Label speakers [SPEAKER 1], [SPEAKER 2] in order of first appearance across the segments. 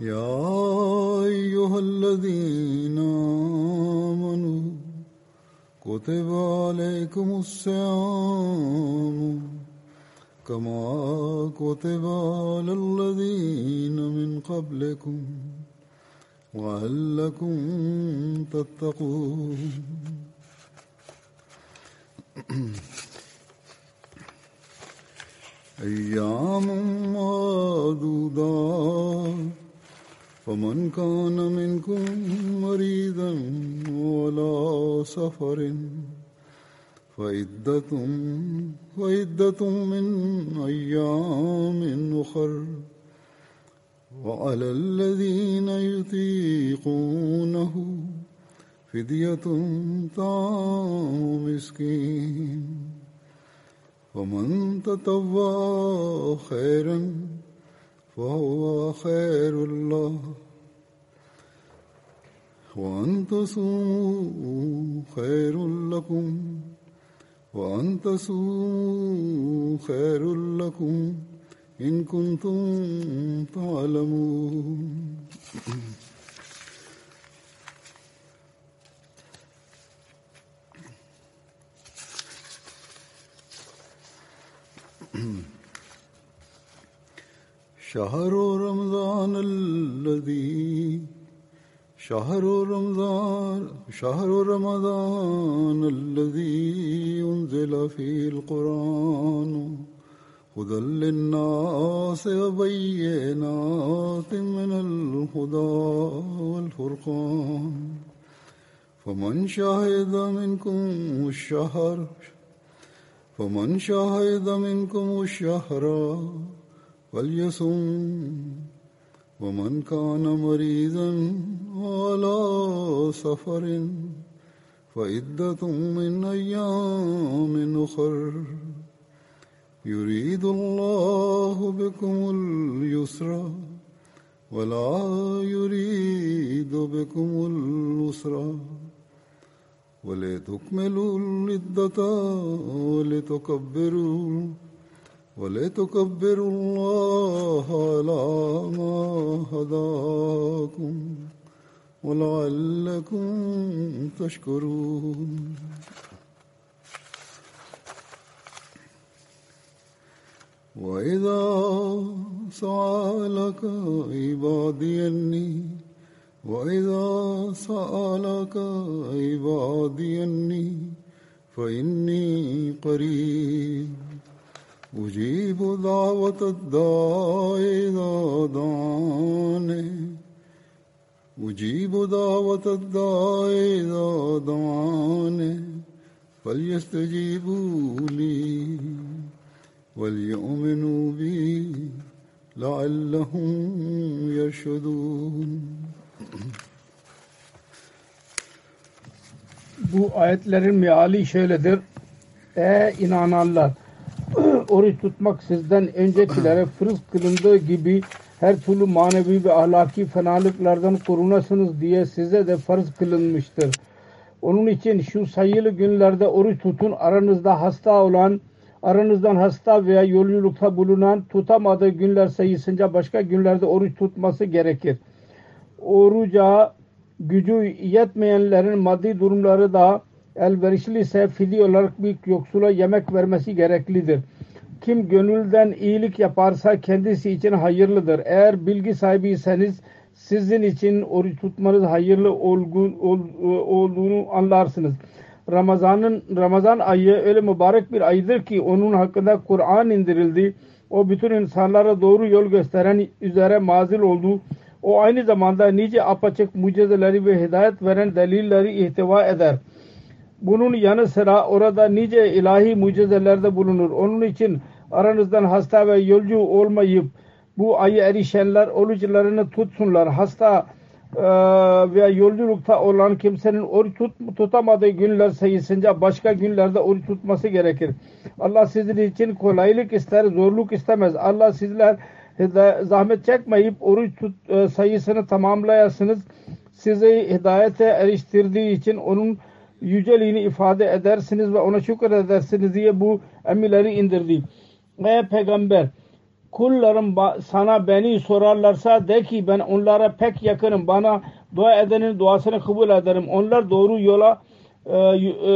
[SPEAKER 1] يا أيها الذين آمنوا كتب عليكم الصيام كما كتب على الذين من قبلكم لعلكم تتقون. أيام معدودات فمن كان منكم مريضا ولا سفر فعدة فعدة من أيام أخر. وعلى الذين يطيقونه فدية طعام مسكين. ومن تطوع خيرا فهو خير الله. وأن تصوموا خير لكم. وأن تصوموا خير لكم إن كنتم تعلمون. شهر رمضان الذي شهر رمضان شهر رمضان الذي أنزل فيه القرآن هدى للناس وبينات من الهدى والفرقان فمن شهد منكم الشهر فمن شهد منكم الشهر فليصم ومن كان مريضا على سفر فعدة من أيام أخر. يريد الله بكم اليسر ولا يريد بكم العسر. ولتكملوا العدة ولتكبروا ولتكبروا الله على ما هداكم ولعلكم تشكرون. وإذا سألك عبادي أني وإذا سألك عبادي أني فإني قريب. أجيب دعوة الداع إذا دعاني أجيب دعوة الداع إذا دعاني فليستجيبوا لي وليؤمنوا بي لعلهم يرشدون
[SPEAKER 2] Bu ayetlerin meali şöyledir. Ey inananlar! Oruç tutmak sizden öncekilere fırız kılındığı gibi her türlü manevi ve ahlaki fenalıklardan korunasınız diye size de farz kılınmıştır. Onun için şu sayılı günlerde oruç tutun. Aranızda hasta olan, aranızdan hasta veya yolculukta bulunan tutamadığı günler sayısınca başka günlerde oruç tutması gerekir. Oruca gücü yetmeyenlerin maddi durumları da elverişli ise fidye olarak bir yoksula yemek vermesi gereklidir. Kim gönülden iyilik yaparsa kendisi için hayırlıdır. Eğer bilgi sahibiyseniz sizin için oruç tutmanız hayırlı olgun, ol, olduğunu anlarsınız. Ramazan'ın Ramazan ayı öyle mübarek bir aydır ki onun hakkında Kur'an indirildi. O bütün insanlara doğru yol gösteren üzere mazil oldu. O aynı zamanda nice apaçık mucizeleri ve hidayet veren delilleri ihtiva eder. Bunun yanı sıra orada nice ilahi mucizelerde bulunur. Onun için aranızdan hasta ve yolcu olmayıp bu ayı erişenler oruçlarını tutsunlar. Hasta e, veya yolculukta olan kimsenin oruç tut, tutamadığı günler sayısınca başka günlerde oruç tutması gerekir. Allah sizin için kolaylık ister, zorluk istemez. Allah sizler zahmet çekmeyip oruç tut, e, sayısını tamamlayasınız. Sizi hidayete eriştirdiği için onun yüceliğini ifade edersiniz ve ona şükür edersiniz diye bu emirleri indirdi. Ey peygamber kullarım sana beni sorarlarsa de ki ben onlara pek yakınım. Bana dua edenin duasını kabul ederim. Onlar doğru yola e, e,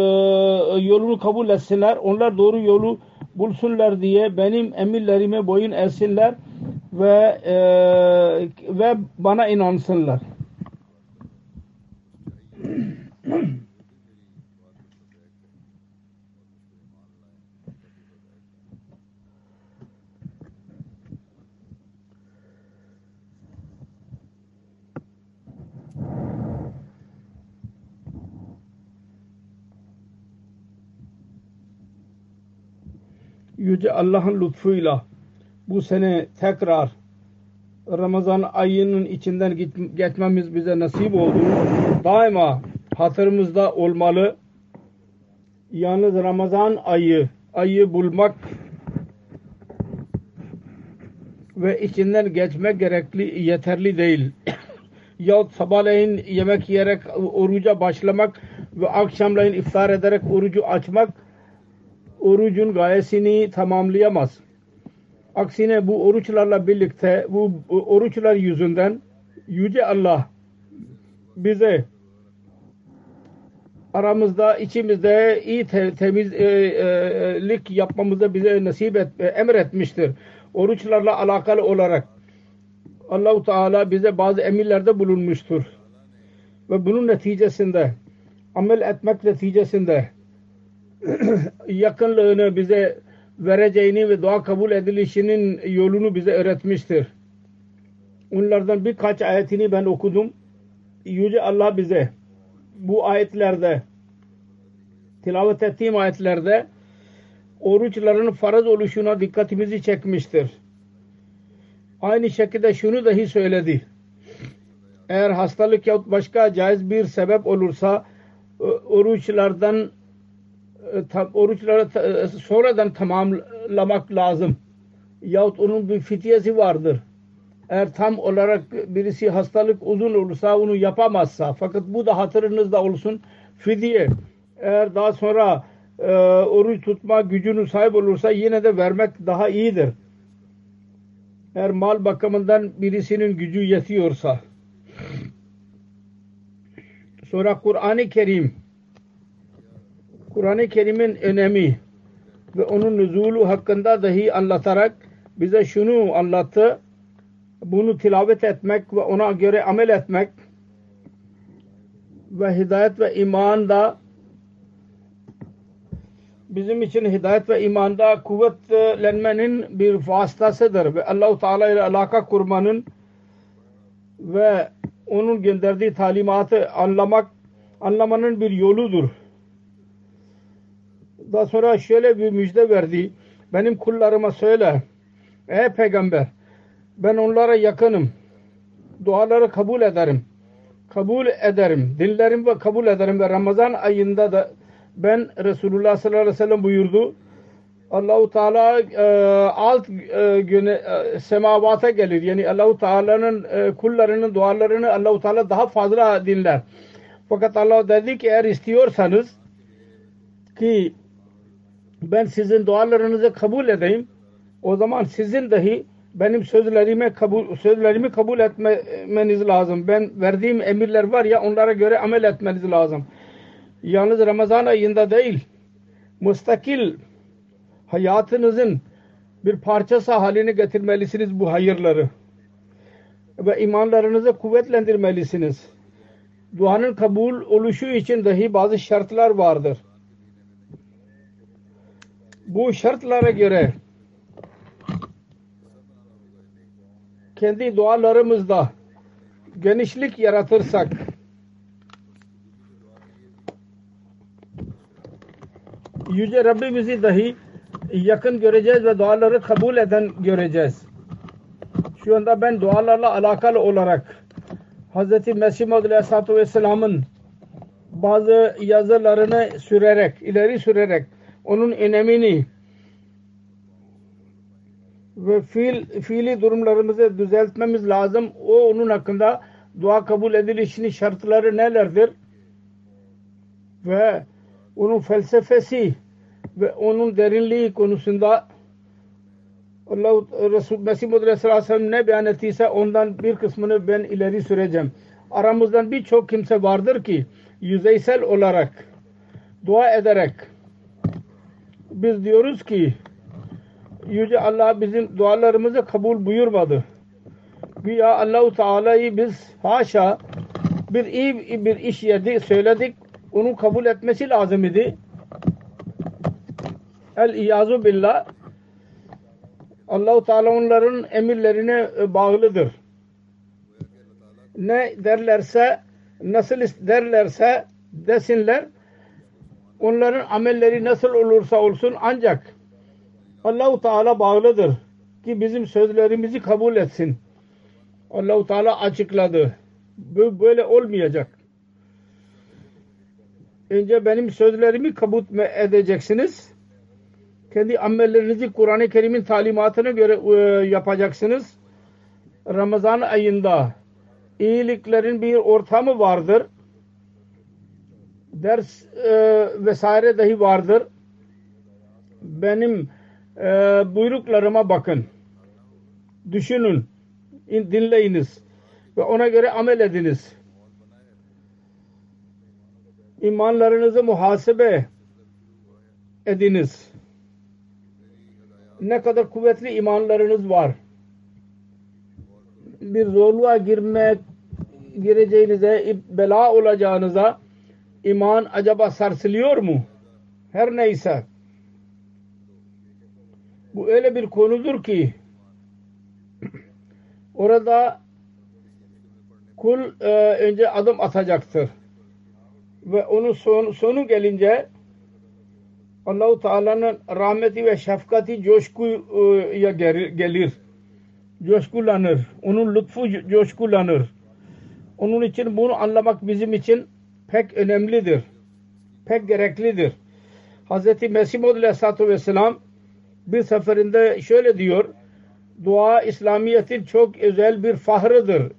[SPEAKER 2] yolunu kabul etsinler. Onlar doğru yolu bulsunlar diye benim emirlerime boyun eğsinler ve e, ve bana inansınlar. Yüce Allah'ın lütfuyla bu sene tekrar Ramazan ayının içinden geçmemiz bize nasip oldu. Daima hatırımızda olmalı. Yalnız Ramazan ayı, ayı bulmak ve içinden geçmek gerekli, yeterli değil. Yahut sabahleyin yemek yiyerek oruca başlamak ve akşamleyin iftar ederek orucu açmak orucun gayesini tamamlayamaz. Aksine bu oruçlarla birlikte bu oruçlar yüzünden Yüce Allah bize aramızda içimizde iyi te, temizlik yapmamızı bize nasip et, emretmiştir. Oruçlarla alakalı olarak Allahu Teala bize bazı emirlerde bulunmuştur. Ve bunun neticesinde amel etmek neticesinde yakınlığını bize vereceğini ve dua kabul edilişinin yolunu bize öğretmiştir. Onlardan birkaç ayetini ben okudum. Yüce Allah bize bu ayetlerde tilavet ettiğim ayetlerde oruçların farz oluşuna dikkatimizi çekmiştir. Aynı şekilde şunu dahi söyledi. Eğer hastalık yahut başka caiz bir sebep olursa oruçlardan oruçları sonradan tamamlamak lazım. Yahut onun bir fityesi vardır. Eğer tam olarak birisi hastalık uzun olursa onu yapamazsa fakat bu da hatırınızda olsun fidye. Eğer daha sonra e, oruç tutma gücünü sahip olursa yine de vermek daha iyidir. Eğer mal bakımından birisinin gücü yetiyorsa. Sonra Kur'an-ı Kerim Kur'an-ı Kerim'in önemi ve onun nüzulu hakkında dahi anlatarak bize şunu anlattı. Bunu tilavet etmek ve ona göre amel etmek ve hidayet ve iman da bizim için hidayet ve imanda kuvvetlenmenin bir vasıtasıdır ve Allahu Teala ile alaka kurmanın ve onun gönderdiği talimatı anlamak anlamanın bir yoludur. Daha sonra şöyle bir müjde verdi. Benim kullarıma söyle. Ey peygamber ben onlara yakınım. Duaları kabul ederim. Kabul ederim. Dinlerim ve kabul ederim. Ve Ramazan ayında da ben Resulullah sallallahu aleyhi ve sellem buyurdu. Allahu Teala e, alt e, güne e, semavata gelir. Yani Allahu Teala'nın e, kullarının dualarını Allahu Teala daha fazla dinler. Fakat Allah dedi ki eğer istiyorsanız ki ben sizin dualarınızı kabul edeyim o zaman sizin dahi benim sözlerime kabul sözlerimi kabul etmeniz lazım. Ben verdiğim emirler var ya onlara göre amel etmeniz lazım. Yalnız Ramazan ayında değil mustakil hayatınızın bir parçası haline getirmelisiniz bu hayırları. Ve imanlarınızı kuvvetlendirmelisiniz. Duanın kabul oluşu için dahi bazı şartlar vardır. Bu şartlara göre kendi dualarımızda genişlik yaratırsak Yüce Rabbimizi dahi yakın göreceğiz ve duaları kabul eden göreceğiz. Şu anda ben dualarla alakalı olarak Hz. Mesih Maud Aleyhisselatü Vesselam'ın bazı yazılarını sürerek, ileri sürerek onun önemini ve fiil, fiili durumlarımızı düzeltmemiz lazım. O onun hakkında dua kabul edilişinin şartları nelerdir? Ve onun felsefesi ve onun derinliği konusunda Allah Resul Mesih Muhammed Aleyhisselam ne beyan ettiyse ondan bir kısmını ben ileri süreceğim. Aramızdan birçok kimse vardır ki yüzeysel olarak dua ederek biz diyoruz ki Yüce Allah bizim dualarımızı kabul buyurmadı. Güya Allahu Teala'yı biz haşa bir iyi bir iş yedi söyledik. Onu kabul etmesi lazım idi. El iyazu billah Allahu Teala onların emirlerine bağlıdır. Ne derlerse nasıl derlerse desinler onların amelleri nasıl olursa olsun ancak Allahu Teala bağlıdır ki bizim sözlerimizi kabul etsin. Allahu Teala açıkladı. Bu böyle olmayacak. Önce benim sözlerimi kabul edeceksiniz. Kendi amellerinizi Kur'an-ı Kerim'in talimatına göre e, yapacaksınız. Ramazan ayında iyiliklerin bir ortamı vardır. Ders e, vesaire dahi vardır. Benim e, buyruklarıma bakın. Düşünün. Dinleyiniz. Ve ona göre amel ediniz. İmanlarınızı muhasebe ediniz. Ne kadar kuvvetli imanlarınız var. Bir zorluğa girmek gireceğinize, bela olacağınıza iman acaba sarsılıyor mu? Her neyse. Bu öyle bir konudur ki orada kul e, önce adım atacaktır. Ve onun son, sonu gelince Allahu Teala'nın rahmeti ve şefkati coşkuya gelir. Coşkulanır. Onun lütfu coşkulanır. Onun için bunu anlamak bizim için pek önemlidir. Pek gereklidir. Hz. Mesih Maud Aleyhisselatü Vesselam bir seferinde şöyle diyor. Dua İslamiyet'in çok özel bir fahrıdır.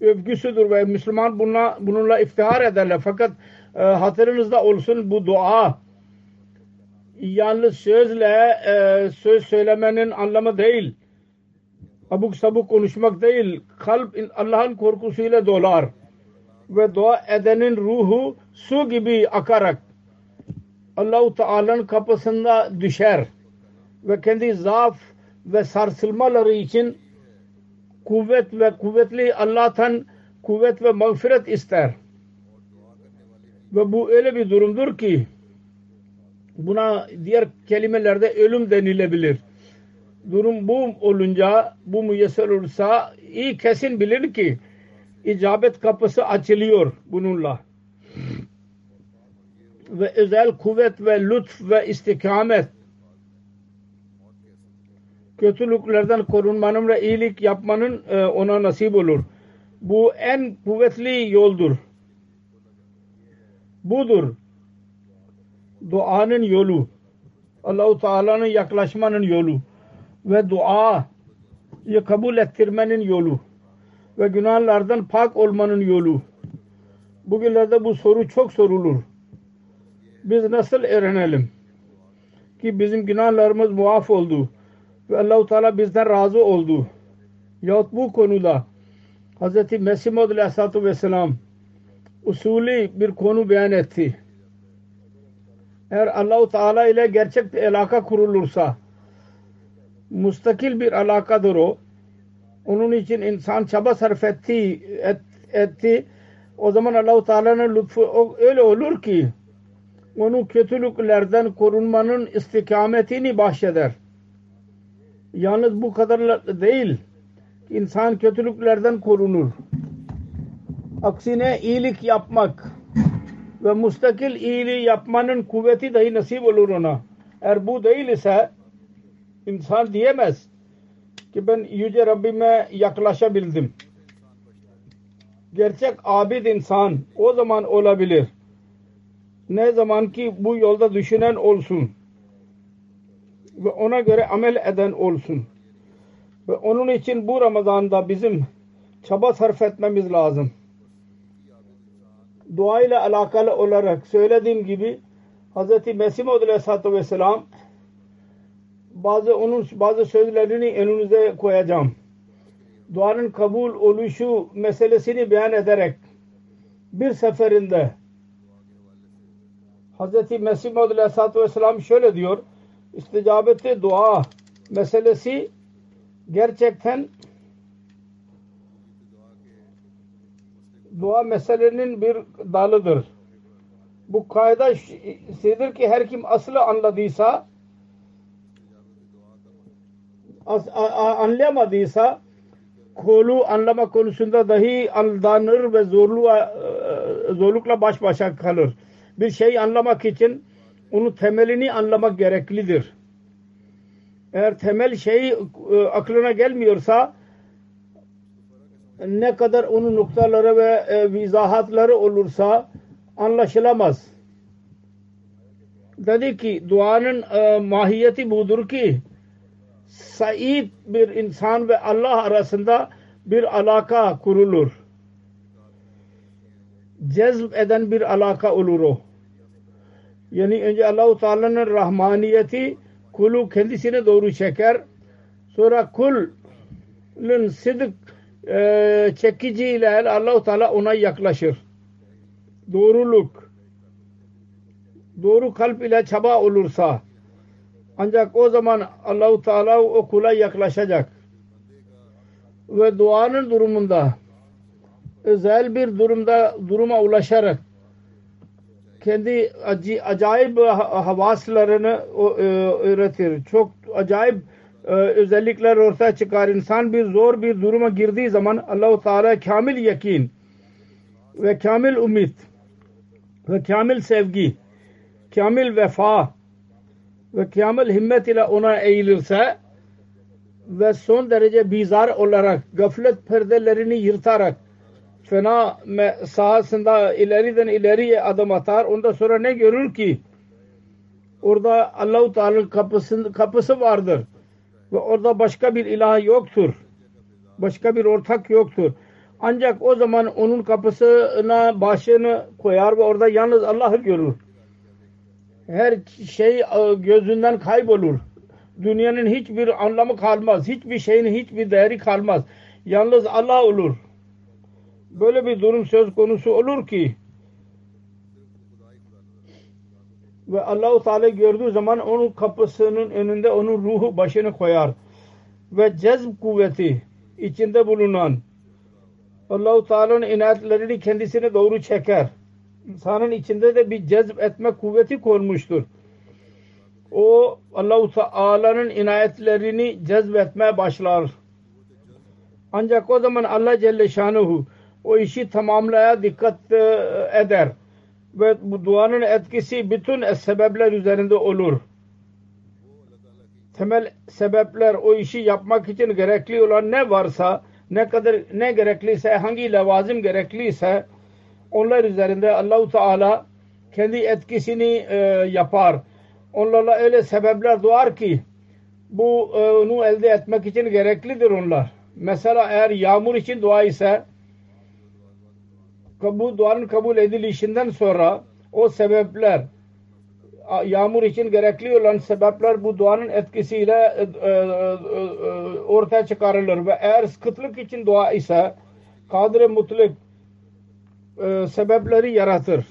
[SPEAKER 2] Övgüsüdür ve Müslüman buna, bununla iftihar ederler. Fakat e, hatırınızda olsun bu dua yalnız sözle e, söz söylemenin anlamı değil. Abuk sabuk konuşmak değil. Kalp Allah'ın korkusuyla dolar. Ve dua edenin ruhu su gibi akarak Allahu Teala'nın kapısında düşer ve kendi zaaf ve sarsılmaları için kuvvet ve kuvvetli Allah'tan kuvvet ve mağfiret ister. Ve bu öyle bir durumdur ki buna diğer kelimelerde ölüm denilebilir. Durum bu olunca, bu müyesser olursa iyi kesin bilir ki icabet kapısı açılıyor bununla. Ve özel kuvvet ve lütf ve istikamet kötülüklerden korunmanın ve iyilik yapmanın e, ona nasip olur. Bu en kuvvetli yoldur. Budur. Duanın yolu. Allahu Teala'nın yaklaşmanın yolu ve dua kabul ettirmenin yolu ve günahlardan pak olmanın yolu Bugünlerde bu soru çok sorulur. Biz nasıl öğrenelim? Ki bizim günahlarımız muaf oldu. Ve Allahu Teala bizden razı oldu. Yahut bu konuda Hz. Mesih Maud Aleyhisselatü Vesselam usulü bir konu beyan etti. Eğer Allahu Teala ile gerçek bir alaka kurulursa mustakil bir alakadır o. Onun için insan çaba sarf etti, et, etti. O zaman Allahu Teala'nın lütfu öyle olur ki onu kötülüklerden korunmanın istikametini bahşeder. Yalnız bu kadar değil. İnsan kötülüklerden korunur. Aksine iyilik yapmak ve mustakil iyiliği yapmanın kuvveti dahi nasip olur ona. Eğer bu değil ise insan diyemez ki ben Yüce Rabbime yaklaşabildim. Gerçek abid insan o zaman olabilir. Ne zaman ki bu yolda düşünen olsun ve ona göre amel eden olsun. Ve onun için bu Ramazan'da bizim çaba sarf etmemiz lazım. Dua ile alakalı olarak söylediğim gibi Hz. Mesih Aleyhisselatü Vesselam bazı onun bazı sözlerini önünüze koyacağım. Duanın kabul oluşu meselesini beyan ederek bir seferinde Hz. Mesih Maud Aleyhisselatü Vesselam şöyle diyor isticabeti dua meselesi gerçekten dua meselenin bir dalıdır. Bu kaida şeydir ki her kim aslı anladıysa anlayamadıysa kolu anlama konusunda dahi aldanır ve zorluğa, zorlukla baş başa kalır. Bir şey anlamak için onun temelini anlamak gereklidir. Eğer temel şey e, aklına gelmiyorsa ne kadar onun noktaları ve e, vizahatları olursa anlaşılamaz. Dedi ki duanın e, mahiyeti budur ki said bir insan ve Allah arasında bir alaka kurulur. Cezb eden bir alaka olur o. Yani önce Allahu Teala'nın rahmaniyeti kulu kendisine doğru çeker. Sonra kulun sıdık e, çekiciyle Allahu Teala ona yaklaşır. Doğruluk doğru kalp ile çaba olursa ancak o zaman Allahu Teala o kula yaklaşacak. Ve duanın durumunda özel bir durumda duruma ulaşarak kendi acayip havaslarını e, öğretir. Çok acayip e, özellikler ortaya çıkar. İnsan bir zor bir duruma girdiği zaman Allahu Teala kamil yakin ve kamil umut ve kamil sevgi, kamil vefa ve kamil himmet ile ona eğilirse ve son derece bizar olarak gaflet perdelerini yırtarak fena sahasında ileriden ileriye adım atar. Ondan sonra ne görür ki orada Allahu Teala'nın kapısı, kapısı vardır. Ve orada başka bir ilah yoktur. Başka bir ortak yoktur. Ancak o zaman onun kapısına başını koyar ve orada yalnız Allah'ı görür. Her şey e, gözünden kaybolur. Dünyanın hiçbir anlamı kalmaz. Hiçbir şeyin hiçbir değeri kalmaz. Yalnız Allah olur böyle bir durum söz konusu olur ki ve Allahu Teala gördüğü zaman onun kapısının önünde onun ruhu başını koyar ve cezb kuvveti içinde bulunan Allahu Teala'nın inayetlerini kendisine doğru çeker. İnsanın içinde de bir cezb etme kuvveti konmuştur. O Allahu Teala'nın inayetlerini cezbetmeye başlar. Ancak o zaman Allah Celle Şanuhu o işi tamamlaya dikkat e, eder. Ve bu duanın etkisi bütün sebepler üzerinde olur. Temel sebepler o işi yapmak için gerekli olan ne varsa, ne kadar ne gerekliyse, hangi levazim gerekliyse onlar üzerinde Allahu Teala kendi etkisini e, yapar. Onlarla öyle sebepler doğar ki bu e, elde etmek için gereklidir onlar. Mesela eğer yağmur için dua ise bu duanın kabul edilişinden sonra o sebepler yağmur için gerekli olan sebepler bu duanın etkisiyle e, e, ortaya çıkarılır ve eğer kıtlık için dua ise kadir mutlak sebepleri yaratır.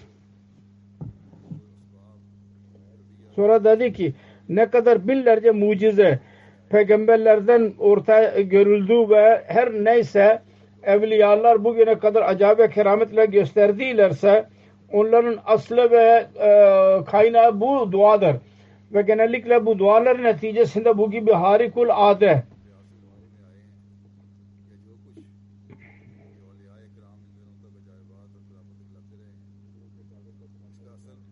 [SPEAKER 2] Sonra dedi ki ne kadar binlerce mucize peygamberlerden ortaya görüldü ve her neyse evliyalar bugüne kadar acayip ve kerametle gösterdilerse onların aslı ve e, kaynağı bu duadır. Ve genellikle bu dualar neticesinde bu gibi harikul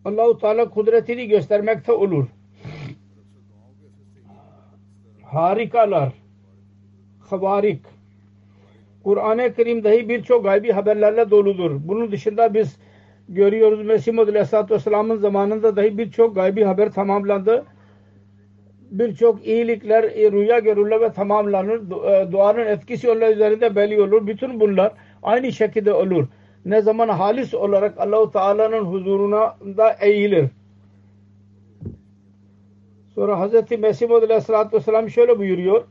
[SPEAKER 2] Allahu Teala kudretini göstermekte olur. Harikalar, havarik. Kur'an-ı Kerim dahi birçok gaybi haberlerle doludur. Bunun dışında biz görüyoruz Mesih Muhammed Aleyhisselatü Vesselam'ın zamanında dahi birçok gaybi haber tamamlandı. Birçok iyilikler e, rüya görürler ve tamamlanır. E, duanın etkisi onlar üzerinde belli olur. Bütün bunlar aynı şekilde olur Ne zaman halis olarak Allahu Teala'nın huzuruna da eğilir. Sonra Hz. Mesih Muhammed Aleyhisselatü Vesselam şöyle buyuruyor.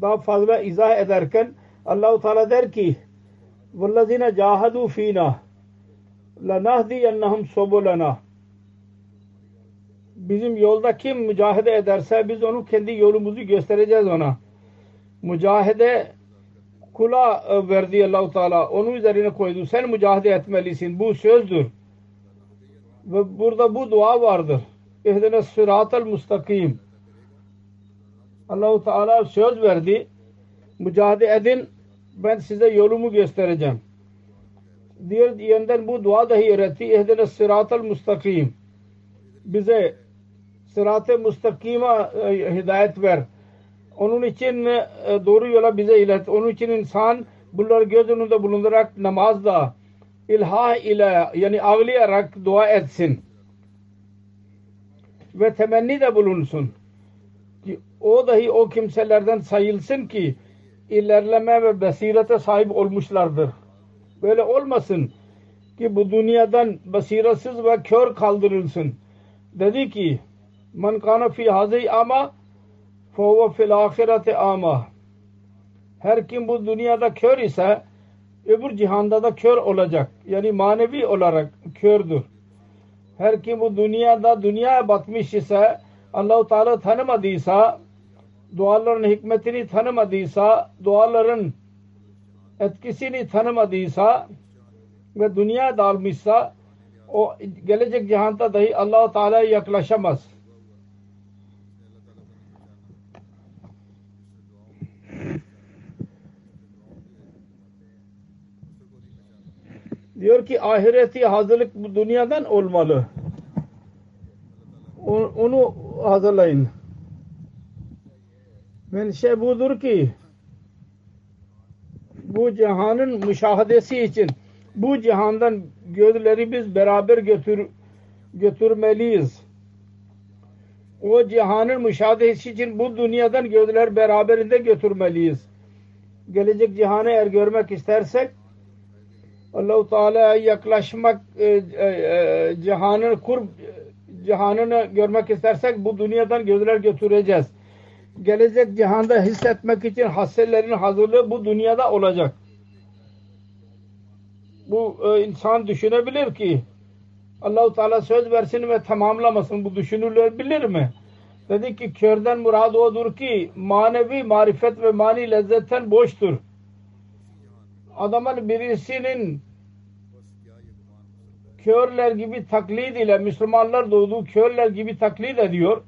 [SPEAKER 2] Daha fazla izah ederken Allahu Teala der ki وَالَّذِينَ جَاهَدُوا ف۪ينَا لَنَهْدِيَنَّهُمْ سُبُلَنَا Bizim yolda kim mücahede ederse biz onu kendi yolumuzu göstereceğiz ona. Mücahede kula e, verdi Allahu Teala. Onun üzerine koydu. Sen mücahede etmelisin. Bu sözdür. Ve burada bu dua vardır. İhdine sıratel mustakim. Allahu Teala söz verdi. Mücahede edin ben size yolumu göstereceğim. Diğer yönden bu dua dahi öğretti. Ehdine sıratel mustakim. Bize sırat-ı mustakima e, hidayet ver. Onun için e, doğru yola bize ilet. Onun için insan bunları göz önünde bulundurarak namazda ilha ile yani avlayarak dua etsin. Ve temenni de bulunsun. Ki o dahi o kimselerden sayılsın ki ilerleme ve basirete sahip olmuşlardır. Böyle olmasın ki bu dünyadan basiratsız ve kör kaldırılsın. Dedi ki man kana fi hazi ama fehuve fil ahirete ama her kim bu dünyada kör ise öbür cihanda da kör olacak. Yani manevi olarak kördür. Her kim bu dünyada dünyaya batmış ise Allahu Teala tanımadıysa duaların hikmetini tanımadıysa, duaların etkisini tanımadıysa ve dünya dalmışsa o gelecek cihanda dahi allah Teala'ya yaklaşamaz. Diyor ki ahireti hazırlık bu dünyadan olmalı. Onu hazırlayın. Menşe budur ki bu cihanın müşahadesi için bu cihandan gözleri biz beraber götür götürmeliyiz. O cihanın müşahadesi için bu dünyadan gözler beraberinde götürmeliyiz. Gelecek cihanı eğer görmek istersek Allah-u Teala'ya yaklaşmak e, e, e, cihanın kurb cihanını görmek istersek bu dünyadan gözler götüreceğiz gelecek cihanda hissetmek için hasselerin hazırlığı bu dünyada olacak. Bu e, insan düşünebilir ki Allahu Teala söz versin ve tamamlamasın. Bu düşünülebilir mi? Dedi ki körden murad odur ki manevi marifet ve mani lezzetten boştur. Adamın birisinin körler gibi taklit ile Müslümanlar doğduğu körler gibi taklit ediyor.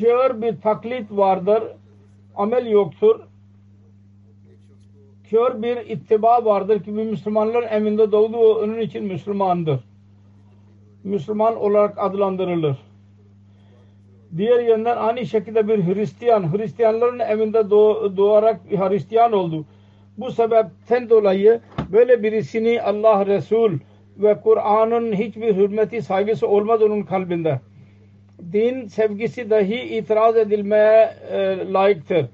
[SPEAKER 2] kör bir taklit vardır. Amel yoktur. Kör bir ittiba vardır ki bir Müslümanların eminde doğdu onun için Müslümandır. Müslüman olarak adlandırılır. Diğer yönden aynı şekilde bir Hristiyan, Hristiyanların eminde doğarak Hristiyan oldu. Bu sebepten dolayı böyle birisini Allah Resul ve Kur'an'ın hiçbir hürmeti saygısı olmaz onun kalbinde din sevgisi dahi itiraz edilmeye e, layıktır.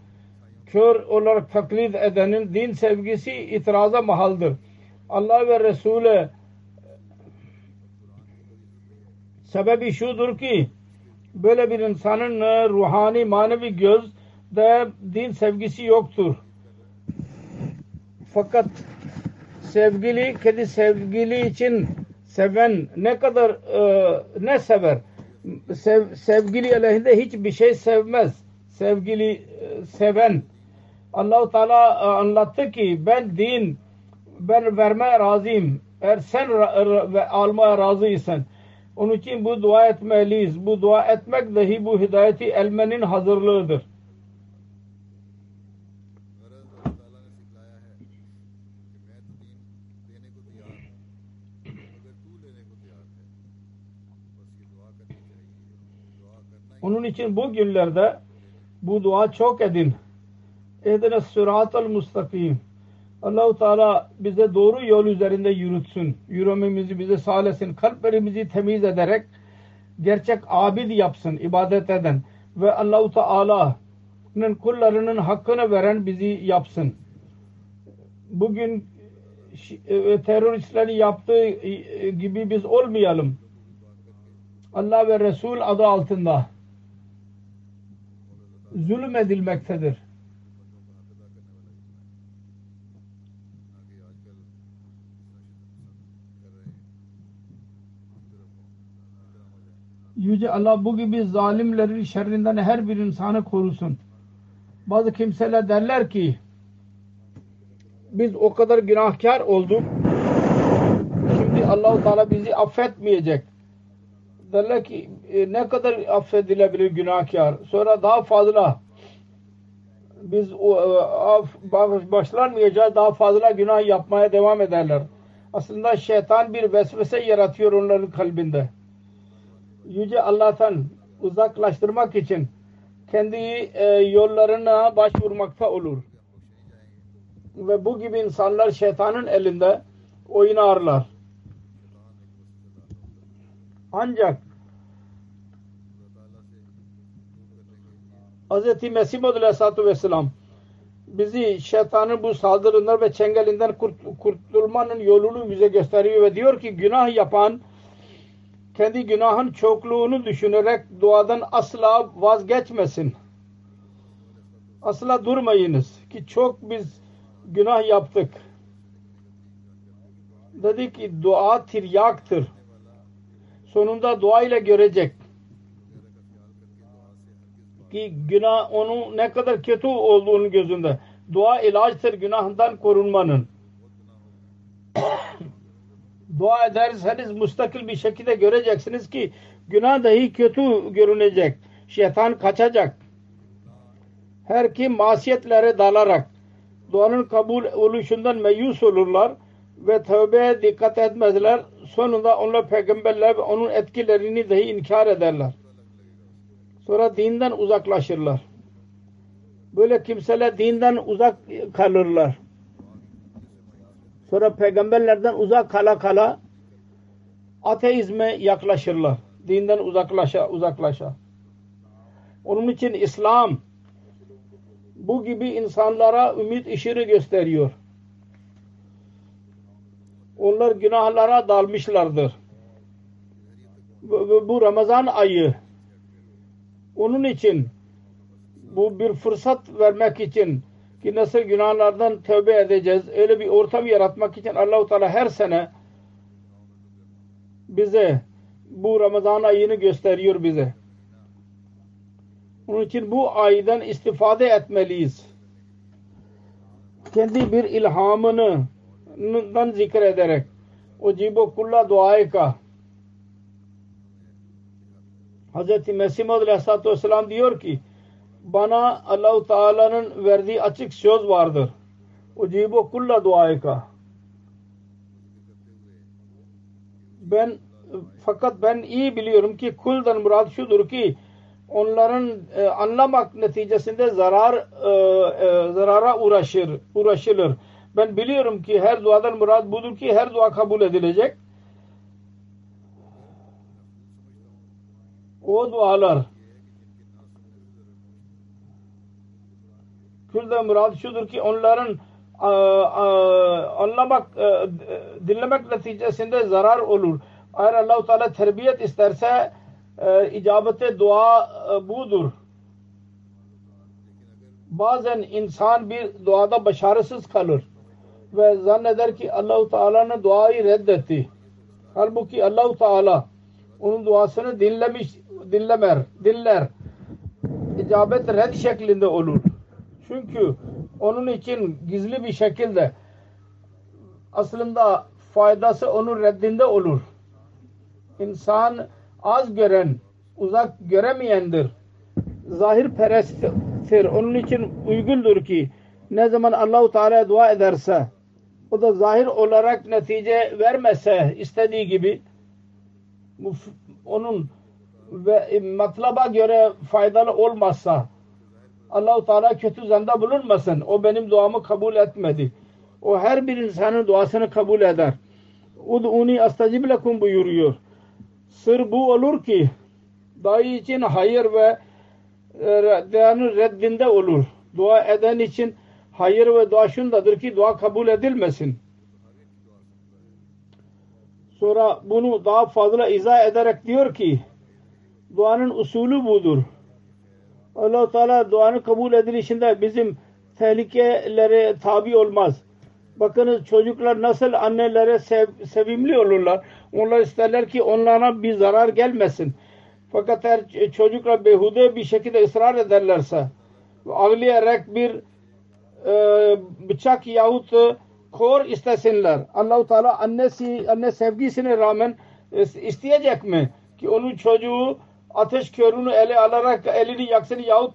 [SPEAKER 2] kör olarak taklit edenin din sevgisi itiraza mahaldır. Allah ve Resulü sebebi şudur ki böyle bir insanın ruhani manevi gözde din sevgisi yoktur. Fakat sevgili kedi sevgili için seven ne kadar e, ne sever? Sev, sevgili aleyhinde hiçbir şey sevmez. Sevgili e, seven. Allahu Teala e, anlattı ki ben din ben vermeye razıyım. Eğer sen ve almaya razıysan onun için bu dua etmeliyiz bu dua etmek dahi bu hidayeti elmenin hazırlığıdır Onun için bu günlerde bu dua çok edin. Ehdine sıratal mustakim. Allahu Teala bize doğru yol üzerinde yürütsün. Yürümemizi bize sağlasın. Kalplerimizi temiz ederek gerçek abid yapsın, ibadet eden ve Allahu Teala'nın kullarının hakkını veren bizi yapsın. Bugün e, teröristlerin yaptığı e, gibi biz olmayalım. Allah ve Resul adı altında zulmedilmektedir. Yüce Allah bu gibi zalimlerin şerrinden her bir insanı korusun. Bazı kimseler derler ki biz o kadar günahkar olduk. Şimdi Allahu Teala bizi affetmeyecek derler ki e, ne kadar affedilebilir günahkar. Sonra daha fazla biz o, e, başlanmayacağız daha fazla günah yapmaya devam ederler. Aslında şeytan bir vesvese yaratıyor onların kalbinde. Yüce Allah'tan uzaklaştırmak için kendi e, yollarına başvurmakta olur. Ve bu gibi insanlar şeytanın elinde oynarlar. Ancak Hz. Mesih Maud Aleyhisselatü Vesselam bizi şeytanın bu saldırılar ve çengelinden kurt, kurtulmanın yolunu bize gösteriyor ve diyor ki günah yapan kendi günahın çokluğunu düşünerek duadan asla vazgeçmesin. Asla durmayınız ki çok biz günah yaptık. Dedi ki dua tiryaktır sonunda dua ile görecek ki günah onun ne kadar kötü olduğunu gözünde. Dua ilaçtır günahından korunmanın. Dua ederseniz mustakil bir şekilde göreceksiniz ki günah dahi kötü görünecek. Şeytan kaçacak. Her kim masiyetlere dalarak duanın kabul oluşundan meyus olurlar ve tövbeye dikkat etmezler. Sonunda onlar peygamberler ve onun etkilerini dahi inkar ederler. Sonra dinden uzaklaşırlar. Böyle kimseler dinden uzak kalırlar. Sonra peygamberlerden uzak kala kala ateizme yaklaşırlar. Dinden uzaklaşa uzaklaşa. Onun için İslam bu gibi insanlara ümit ışığı gösteriyor onlar günahlara dalmışlardır. Bu, bu Ramazan ayı onun için bu bir fırsat vermek için ki nasıl günahlardan tövbe edeceğiz öyle bir ortam yaratmak için Allahu Teala her sene bize bu Ramazan ayını gösteriyor bize. Onun için bu aydan istifade etmeliyiz. Kendi bir ilhamını dan zikrederek o cibo kulla duayı ka Hz. Mesih Aleyhisselatü Vesselam diyor ki bana Allahu Teala'nın verdiği açık söz vardır. O cibo kulla duayı ka ben fakat ben iyi biliyorum ki kuldan murad şudur ki onların e, anlamak neticesinde zarar e, e, zarara uğraşır, uğraşılır. Ben biliyorum ki her duadan murad budur ki her dua kabul edilecek. O dualar Külde murad şudur ki onların a, a, anlamak, e, dinlemek neticesinde zarar olur. Eğer Allah-u Teala terbiyet isterse e, icabete dua e, budur. Bazen insan bir duada başarısız kalır ve zanneder ki Allah-u Teala'nın duayı reddetti. Halbuki Allah-u Teala onun duasını dinlemiş, dinlemer, dinler. İcabet red şeklinde olur. Çünkü onun için gizli bir şekilde aslında faydası onun reddinde olur. İnsan az gören, uzak göremeyendir. Zahir peresttir. Onun için uygundur ki ne zaman Allahu Teala dua ederse o da zahir olarak netice vermese istediği gibi onun ve matlaba göre faydalı olmazsa Allahu Teala kötü zanda bulunmasın. O benim duamı kabul etmedi. O her bir insanın duasını kabul eder. Ud'uni astajib lekum buyuruyor. Sır bu olur ki dayı için hayır ve duanın e, reddinde olur. Dua eden için hayır ve dua şundadır ki dua kabul edilmesin. Sonra bunu daha fazla izah ederek diyor ki duanın usulü budur allah Teala duanın kabul edilişinde bizim tehlikelere tabi olmaz. Bakınız çocuklar nasıl annelere sev, sevimli olurlar. Onlar isterler ki onlara bir zarar gelmesin. Fakat eğer çocuklar behude bir şekilde ısrar ederlerse ağlayarak bir e, bıçak yahut kor istesinler. Allahu Teala annesi anne sevgisine rağmen isteyecek mi ki onun çocuğu ateş körünü ele alarak elini yaksın yahut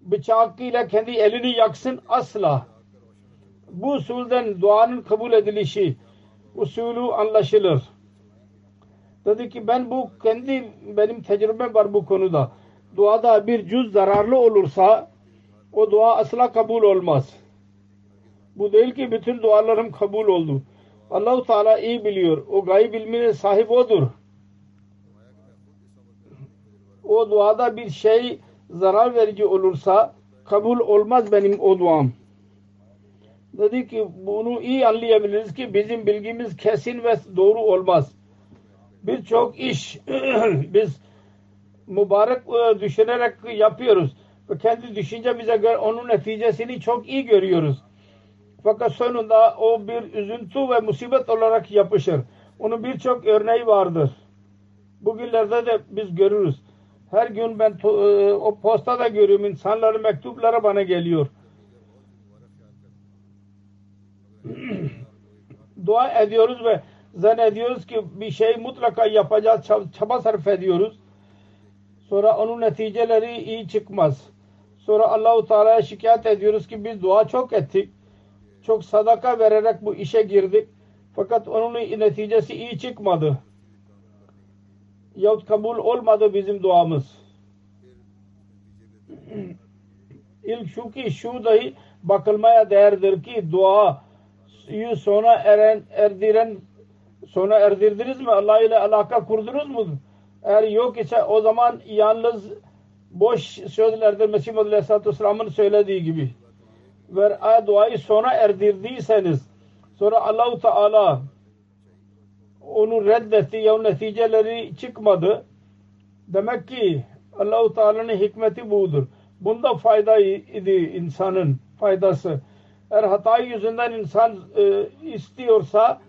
[SPEAKER 2] bıçakıyla kendi elini yaksın asla. Bu usulden duanın kabul edilişi usulü anlaşılır. Dedi ki ben bu kendi benim tecrübem var bu konuda. Duada bir cüz zararlı olursa o dua asla kabul olmaz. Bu değil ki bütün dualarım kabul oldu. Allahu Teala iyi biliyor. O gayb ilmine sahip odur o duada bir şey zarar verici olursa kabul olmaz benim o duam. Dedi ki bunu iyi anlayabiliriz ki bizim bilgimiz kesin ve doğru olmaz. Birçok iş biz mübarek e, düşünerek yapıyoruz. Ve kendi düşüncemize göre onun neticesini çok iyi görüyoruz. Fakat sonunda o bir üzüntü ve musibet olarak yapışır. Onun birçok örneği vardır. Bugünlerde de biz görürüz. Her gün ben e, o postada görüyorum insanların mektupları bana geliyor. Dua ediyoruz ve zannediyoruz ki bir şey mutlaka yapacağız, çaba sarf ediyoruz. Sonra onun neticeleri iyi çıkmaz. Sonra Allahu Teala'ya şikayet ediyoruz ki biz dua çok ettik. Çok sadaka vererek bu işe girdik. Fakat onun neticesi iyi çıkmadı yahut kabul olmadı bizim duamız. İlk şu ki şu dahi bakılmaya değerdir ki dua sona eren, erdiren sona erdirdiniz mi? Allah ile alaka kurdunuz mu? Eğer yok ise o zaman yalnız boş sözlerdir Mesih Aleyhisselatü Vesselam'ın söylediği gibi. Ve duayı sona erdirdiyseniz sonra Allahu Teala onu reddetti ya neticeleri çıkmadı. Demek ki Allahu Teala'nın hikmeti budur. Bunda fayda idi insanın faydası. Eğer hata yüzünden insan e, istiyorsa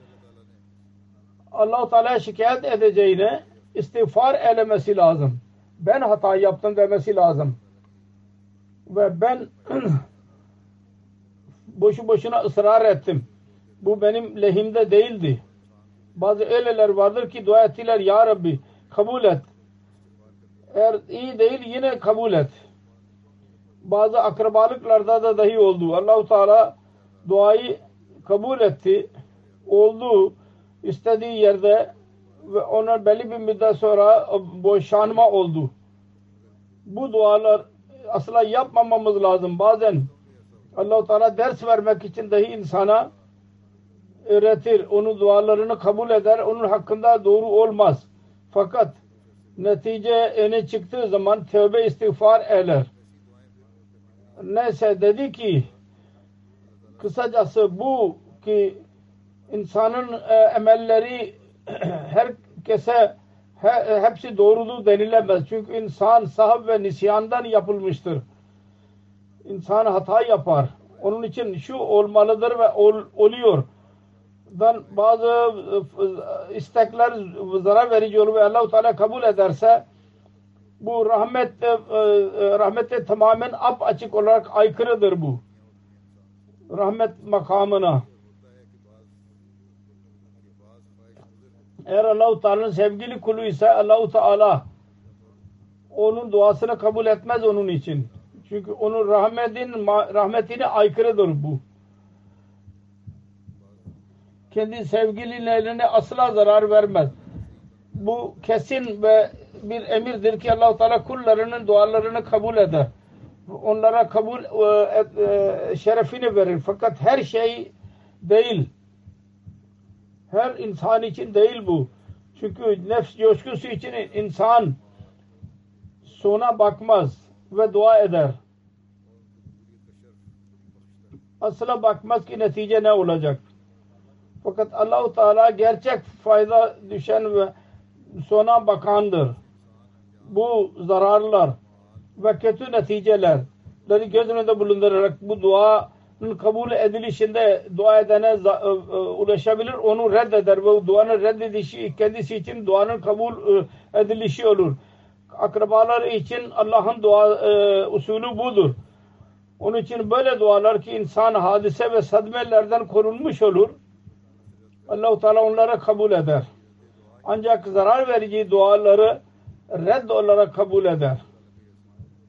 [SPEAKER 2] Allah-u Teala'ya şikayet edeceğine istiğfar elemesi lazım. Ben hata yaptım demesi lazım. Ve ben boşu boşuna ısrar ettim. Bu benim lehimde değildi. Bazı öyleler vardır ki dua ettiler Ya Rabbi kabul et. Eğer iyi değil yine kabul et. Bazı akrabalıklarda da dahi oldu. Allahu Teala duayı kabul etti. Oldu istediği yerde ve ona belli bir müddet sonra boşanma oldu. Bu dualar asla yapmamamız lazım. Bazen Allah-u Teala ders vermek için dahi insana öğretir, onun dualarını kabul eder, onun hakkında doğru olmaz. Fakat netice öne çıktığı zaman tövbe istiğfar eder. neyse dedi ki kısacası bu ki insanın e, emelleri herkese he, hepsi doğrudur denilemez. Çünkü insan sahab ve nisyandan yapılmıştır. İnsan hata yapar. Onun için şu olmalıdır ve ol, oluyor. Dan bazı e, istekler zarar verici olur ve Allah-u Teala kabul ederse bu rahmet e, e, rahmete tamamen ap açık olarak aykırıdır bu. Rahmet makamına. Eğer Allah-u Teala'nın sevgili kulu ise Allah-u Teala onun duasını kabul etmez onun için. Çünkü onun rahmetin rahmetine aykırıdır bu. Kendi sevgililerine asla zarar vermez. Bu kesin ve bir emirdir ki Allah-u Teala kullarının dualarını kabul eder. Onlara kabul e, e, şerefini verir. Fakat her şey değil. Her insan için değil bu. Çünkü nefs coşkusu için insan sona bakmaz ve dua eder. Asla bakmaz ki netice ne olacak. Fakat Allahu Teala gerçek fayda düşen ve sona bakandır. Bu zararlar ve kötü neticeler göz önünde bulundurarak bu duanın kabul edilişinde dua edene e, e, ulaşabilir. Onu reddeder ve duanın reddedişi kendisi için duanın kabul e, edilişi olur akrabalar için Allah'ın dua usulü budur. Onun için böyle dualar ki insan hadise ve sadmelerden korunmuş olur. Allah-u Teala onlara kabul eder. Ancak zarar verici duaları red olarak kabul eder.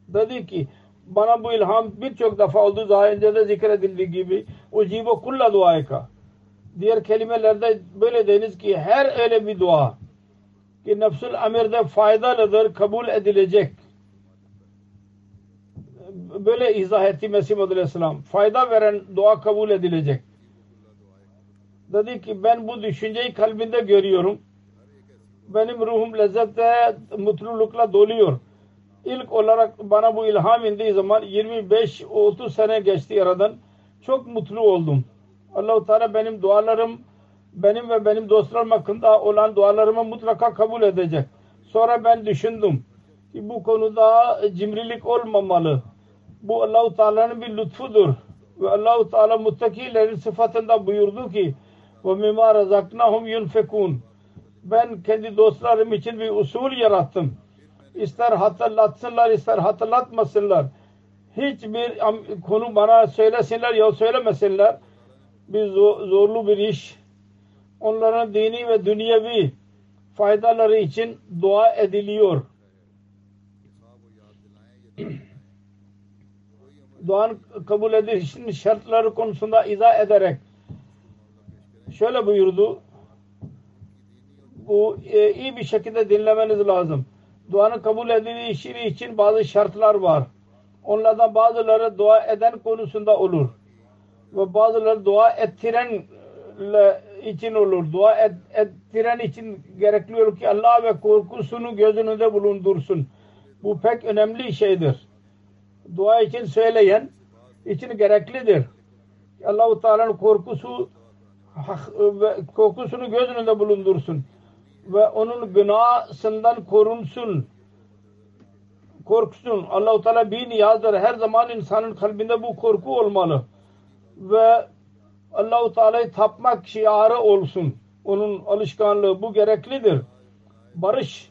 [SPEAKER 2] Dedi ki bana bu ilham birçok defa oldu. Daha önce de zikredildiği gibi ucibo kulla duayka. Diğer kelimelerde böyle deniz ki her öyle bir dua ki nefsül emirde faydalıdır, kabul edilecek. Böyle izah etti Mesih Aleyhisselam. Fayda veren dua kabul edilecek. Dedi ki ben bu düşünceyi kalbinde görüyorum. Benim ruhum lezzette, mutlulukla doluyor. İlk olarak bana bu ilham indiği zaman 25-30 sene geçti aradan. Çok mutlu oldum. Allah-u Teala benim dualarım benim ve benim dostlarım hakkında olan dualarımı mutlaka kabul edecek. Sonra ben düşündüm ki bu konuda cimrilik olmamalı. Bu Allahu Teala'nın bir lütfudur. Ve Allahu Teala muttakilerin sıfatında buyurdu ki ve mimma razaknahum yunfekun. Ben kendi dostlarım için bir usul yarattım. İster hatırlatsınlar ister hatırlatmasınlar. Hiçbir konu bana söylesinler ya söylemesinler. Bir zorlu bir iş onların dini ve dünyevi faydaları için dua ediliyor. Duanın kabul edilişinin şartları konusunda izah ederek şöyle buyurdu. Bu e, iyi bir şekilde dinlemeniz lazım. Duanın kabul edilişi için bazı şartlar var. Onlardan bazıları dua eden konusunda olur. Ve bazıları dua ettiren için olur. Dua et, ettiren için gerekli olur ki Allah ve korkusunu göz önünde bulundursun. Bu pek önemli şeydir. Dua için söyleyen için gereklidir. Allah-u Teala'nın korkusu ve korkusunu göz önünde bulundursun. Ve onun günahsından korunsun. Korksun. Allah-u Teala bir niyazdır. Her zaman insanın kalbinde bu korku olmalı. Ve Allahu Teala'yı tapmak şiarı olsun. Onun alışkanlığı bu gereklidir. Barış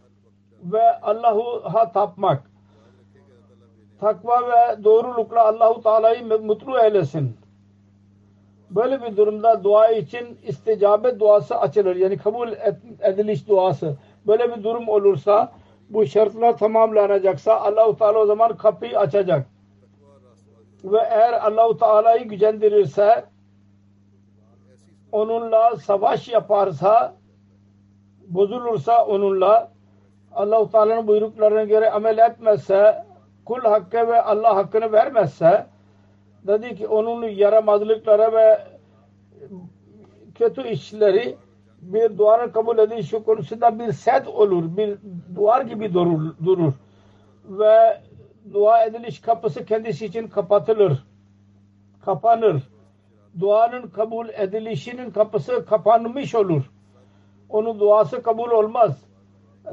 [SPEAKER 2] ve Allah'a tapmak. Takva ve doğrulukla Allahu Teala'yı mutlu eylesin. Böyle bir durumda dua için isticabet duası açılır. Yani kabul ediliş duası. Böyle bir durum olursa bu şartlar tamamlanacaksa Allahu Teala o zaman kapıyı açacak. Ve eğer Allahu Teala'yı gücendirirse onunla savaş yaparsa bozulursa onunla Allah-u Teala'nın buyruklarına göre amel etmezse kul hakkı ve Allah hakkını vermezse dedi ki onun yaramazlıkları ve kötü işleri bir duanın kabul edilişi konusunda bir set olur. Bir duvar gibi durur. durur. Ve dua ediliş kapısı kendisi için kapatılır. Kapanır. Duanın kabul edilişinin kapısı kapanmış olur. Onun duası kabul olmaz.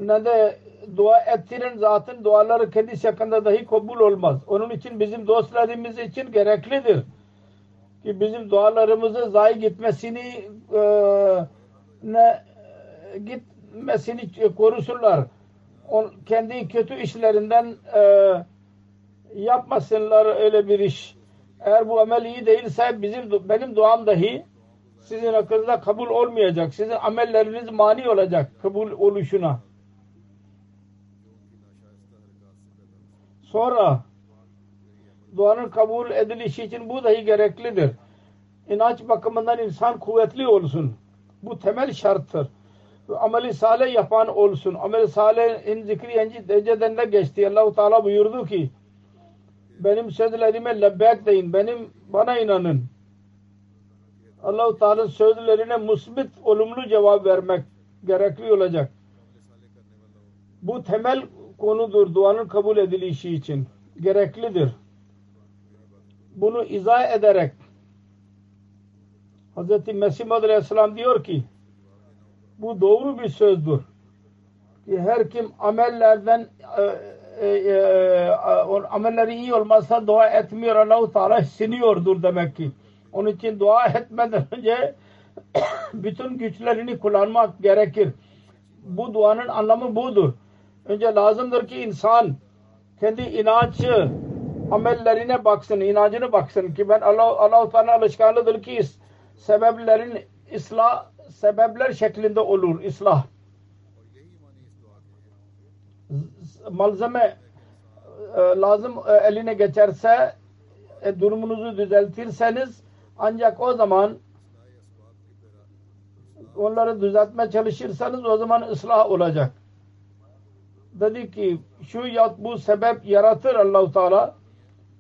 [SPEAKER 2] Ne de dua ettiren zatın duaları kendisi hakkında dahi kabul olmaz. Onun için bizim dostlarımız için gereklidir. Ki bizim dualarımızı zayi gitmesini e, ne gitmesini korusunlar. On, kendi kötü işlerinden e, yapmasınlar öyle bir iş. Eğer bu amel iyi değilse bizim benim duam dahi sizin hakkınızda kabul olmayacak. Sizin amelleriniz mani olacak kabul oluşuna. Sonra duanın kabul edilişi için bu dahi gereklidir. İnanç bakımından insan kuvvetli olsun. Bu temel şarttır. Ameli salih yapan olsun. Ameli salihin zikri önceden de geçti. Allah-u Teala buyurdu ki benim sözlerime lebbek deyin. Benim bana inanın. Allah-u Teala'nın sözlerine musbit olumlu cevap vermek gerekli olacak. Bu temel konudur duanın kabul edilişi için. Gereklidir. Bunu izah ederek Hz. Mesih Aleyhisselam diyor ki bu doğru bir sözdür. Ki her kim amellerden e, e, e, amelleri iyi olmazsa dua etmiyor Allah-u Teala siniyordur demek ki. Onun için dua etmeden önce bütün güçlerini kullanmak gerekir. Bu duanın anlamı budur. Önce lazımdır ki insan kendi inancı amellerine baksın, inancını baksın ki ben Allah Allah Teala alışkanlıdır ki sebeplerin ıslah sebepler şeklinde olur ıslah. Malzeme e, lazım e, eline geçerse e, durumunuzu düzeltirseniz ancak o zaman onları düzeltmeye çalışırsanız o zaman ıslah olacak. Dedi ki şu ya bu sebep yaratır Allahu Teala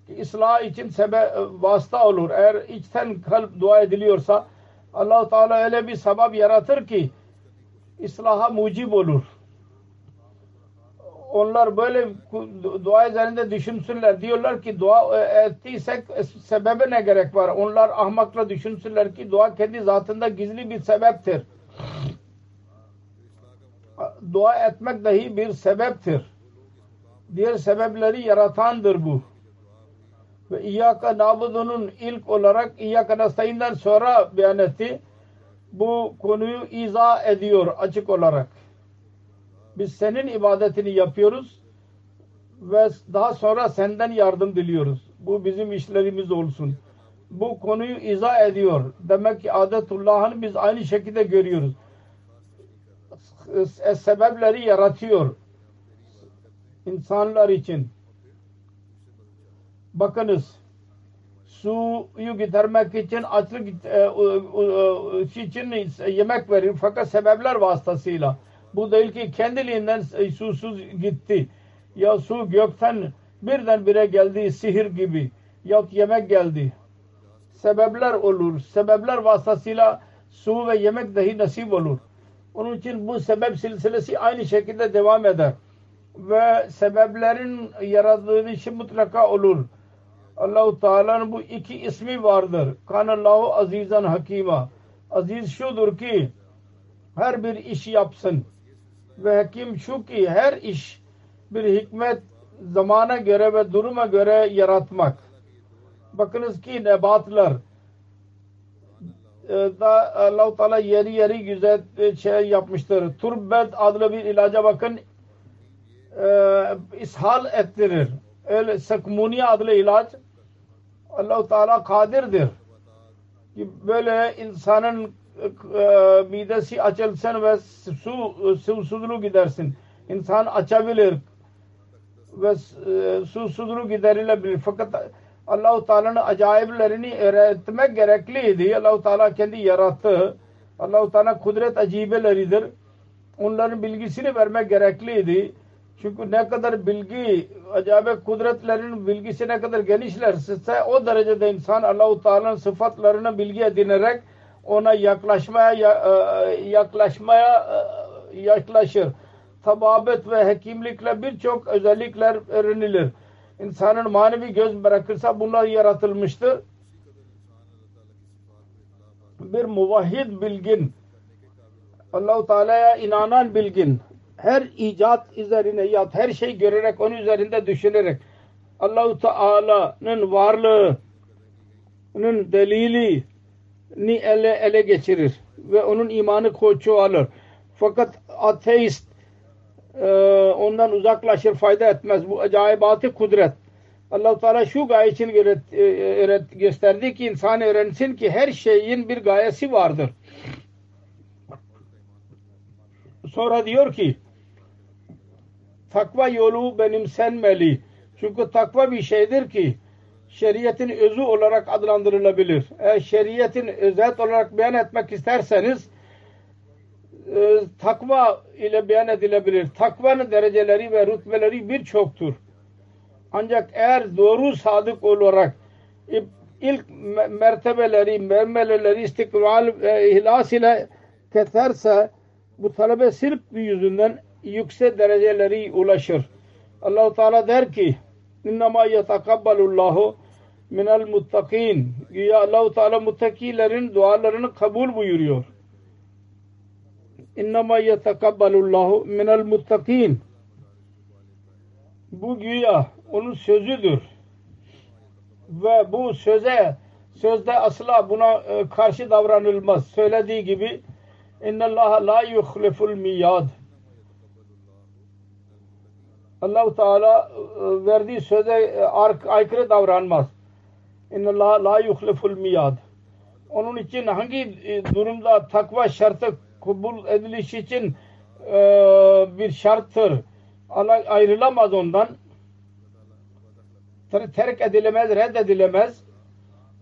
[SPEAKER 2] ki ıslah için sebep vasıta olur. Eğer içten kalp dua ediliyorsa Allahu Teala öyle bir sebep yaratır ki ıslaha mucib olur onlar böyle dua üzerinde düşünsünler. Diyorlar ki dua e, ettiysek e, sebebe ne gerek var? Onlar ahmakla düşünsünler ki dua kendi zatında gizli bir sebeptir. Dua etmek dahi bir sebeptir. Diğer sebepleri yaratandır bu. Ve İyyâka nabudunun ilk olarak İyyâka nastayından sonra beyan etti. Bu konuyu izah ediyor açık olarak biz senin ibadetini yapıyoruz ve daha sonra senden yardım diliyoruz. Bu bizim işlerimiz olsun. Bu konuyu izah ediyor. Demek ki adetullah'ını biz aynı şekilde görüyoruz. Sebepleri yaratıyor. insanlar için. Bakınız suyu gidermek için açlık e, için yemek verir fakat sebepler vasıtasıyla bu değil ki kendiliğinden susuz gitti. Ya su gökten birdenbire geldi sihir gibi. Ya yemek geldi. Sebepler olur. Sebepler vasıtasıyla su ve yemek dahi nasip olur. Onun için bu sebep silsilesi aynı şekilde devam eder. Ve sebeplerin yarattığı işi mutlaka olur. Allahu Teala'nın bu iki ismi vardır. Kanallahu azizan hakima. Aziz şudur ki her bir işi yapsın ve hakim şu ki her iş bir hikmet zamana göre ve duruma göre yaratmak. Bakınız ki nebatlar da allah Teala yeri yeri güzel e, şey yapmıştır. Turbet adlı bir ilaca bakın e, ishal ettirir. Öyle sakmuniye adlı ilaç allah Teala kadirdir. Böyle insanın e, midesi açılsın ve su susuzluğu gidersin. İnsan açabilir ve e, susuzluğu giderilebilir. Fakat Allah-u Teala'nın acayiplerini öğretmek gerekliydi. Allah-u Teala kendi yarattı. Allah-u Teala kudret acibeleridir. Onların bilgisini vermek gerekliydi. Çünkü ne kadar bilgi, acayip kudretlerin bilgisi ne kadar genişlerse o derecede insan Allah-u Teala'nın sıfatlarını bilgi edinerek ona yaklaşmaya e, yaklaşmaya e, yaklaşır. Tababet ve hekimlikle birçok özellikler öğrenilir. İnsanın manevi göz bırakırsa bunlar yaratılmıştır. Bir muvahhid bilgin Allahu Teala'ya inanan bilgin her icat üzerine ya her şey görerek onun üzerinde düşünerek Allahu Teala'nın varlığının delili ni ele, ele geçirir ve onun imanı koçu alır. Fakat ateist e, ondan uzaklaşır, fayda etmez. Bu acayibatı kudret. allah Teala şu gaye için e, gösterdi ki insan öğrensin ki her şeyin bir gayesi vardır. Sonra diyor ki takva yolu benimsenmeli. Çünkü takva bir şeydir ki şeriatin özü olarak adlandırılabilir. Eğer şeriatin özet olarak beyan etmek isterseniz e, takva ile beyan edilebilir. Takvanın dereceleri ve rütbeleri birçoktur. Ancak eğer doğru sadık olarak ilk mertebeleri, mermeleleri istikral ve ihlas ile keserse bu talebe sırf yüzünden yüksek dereceleri ulaşır. Allah Teala der ki İnnemâ yetekabbalullahu minel muttakin. Güya Allah-u Teala muttakilerin dualarını kabul buyuruyor. İnnemâ yetekabbalullahu minel muttakin. Bu güya onun sözüdür. Ve bu söze sözde asla buna e, karşı davranılmaz. Söylediği gibi innallaha la yuhliful miyad. Allah-u Teala e, verdiği söze e, aykırı davranmaz. İnnallâh la yuhliful miyad. Onun için hangi durumda takva şartı kabul ediliş için bir şarttır. Ayrılamaz ondan. Terk edilemez, reddedilemez.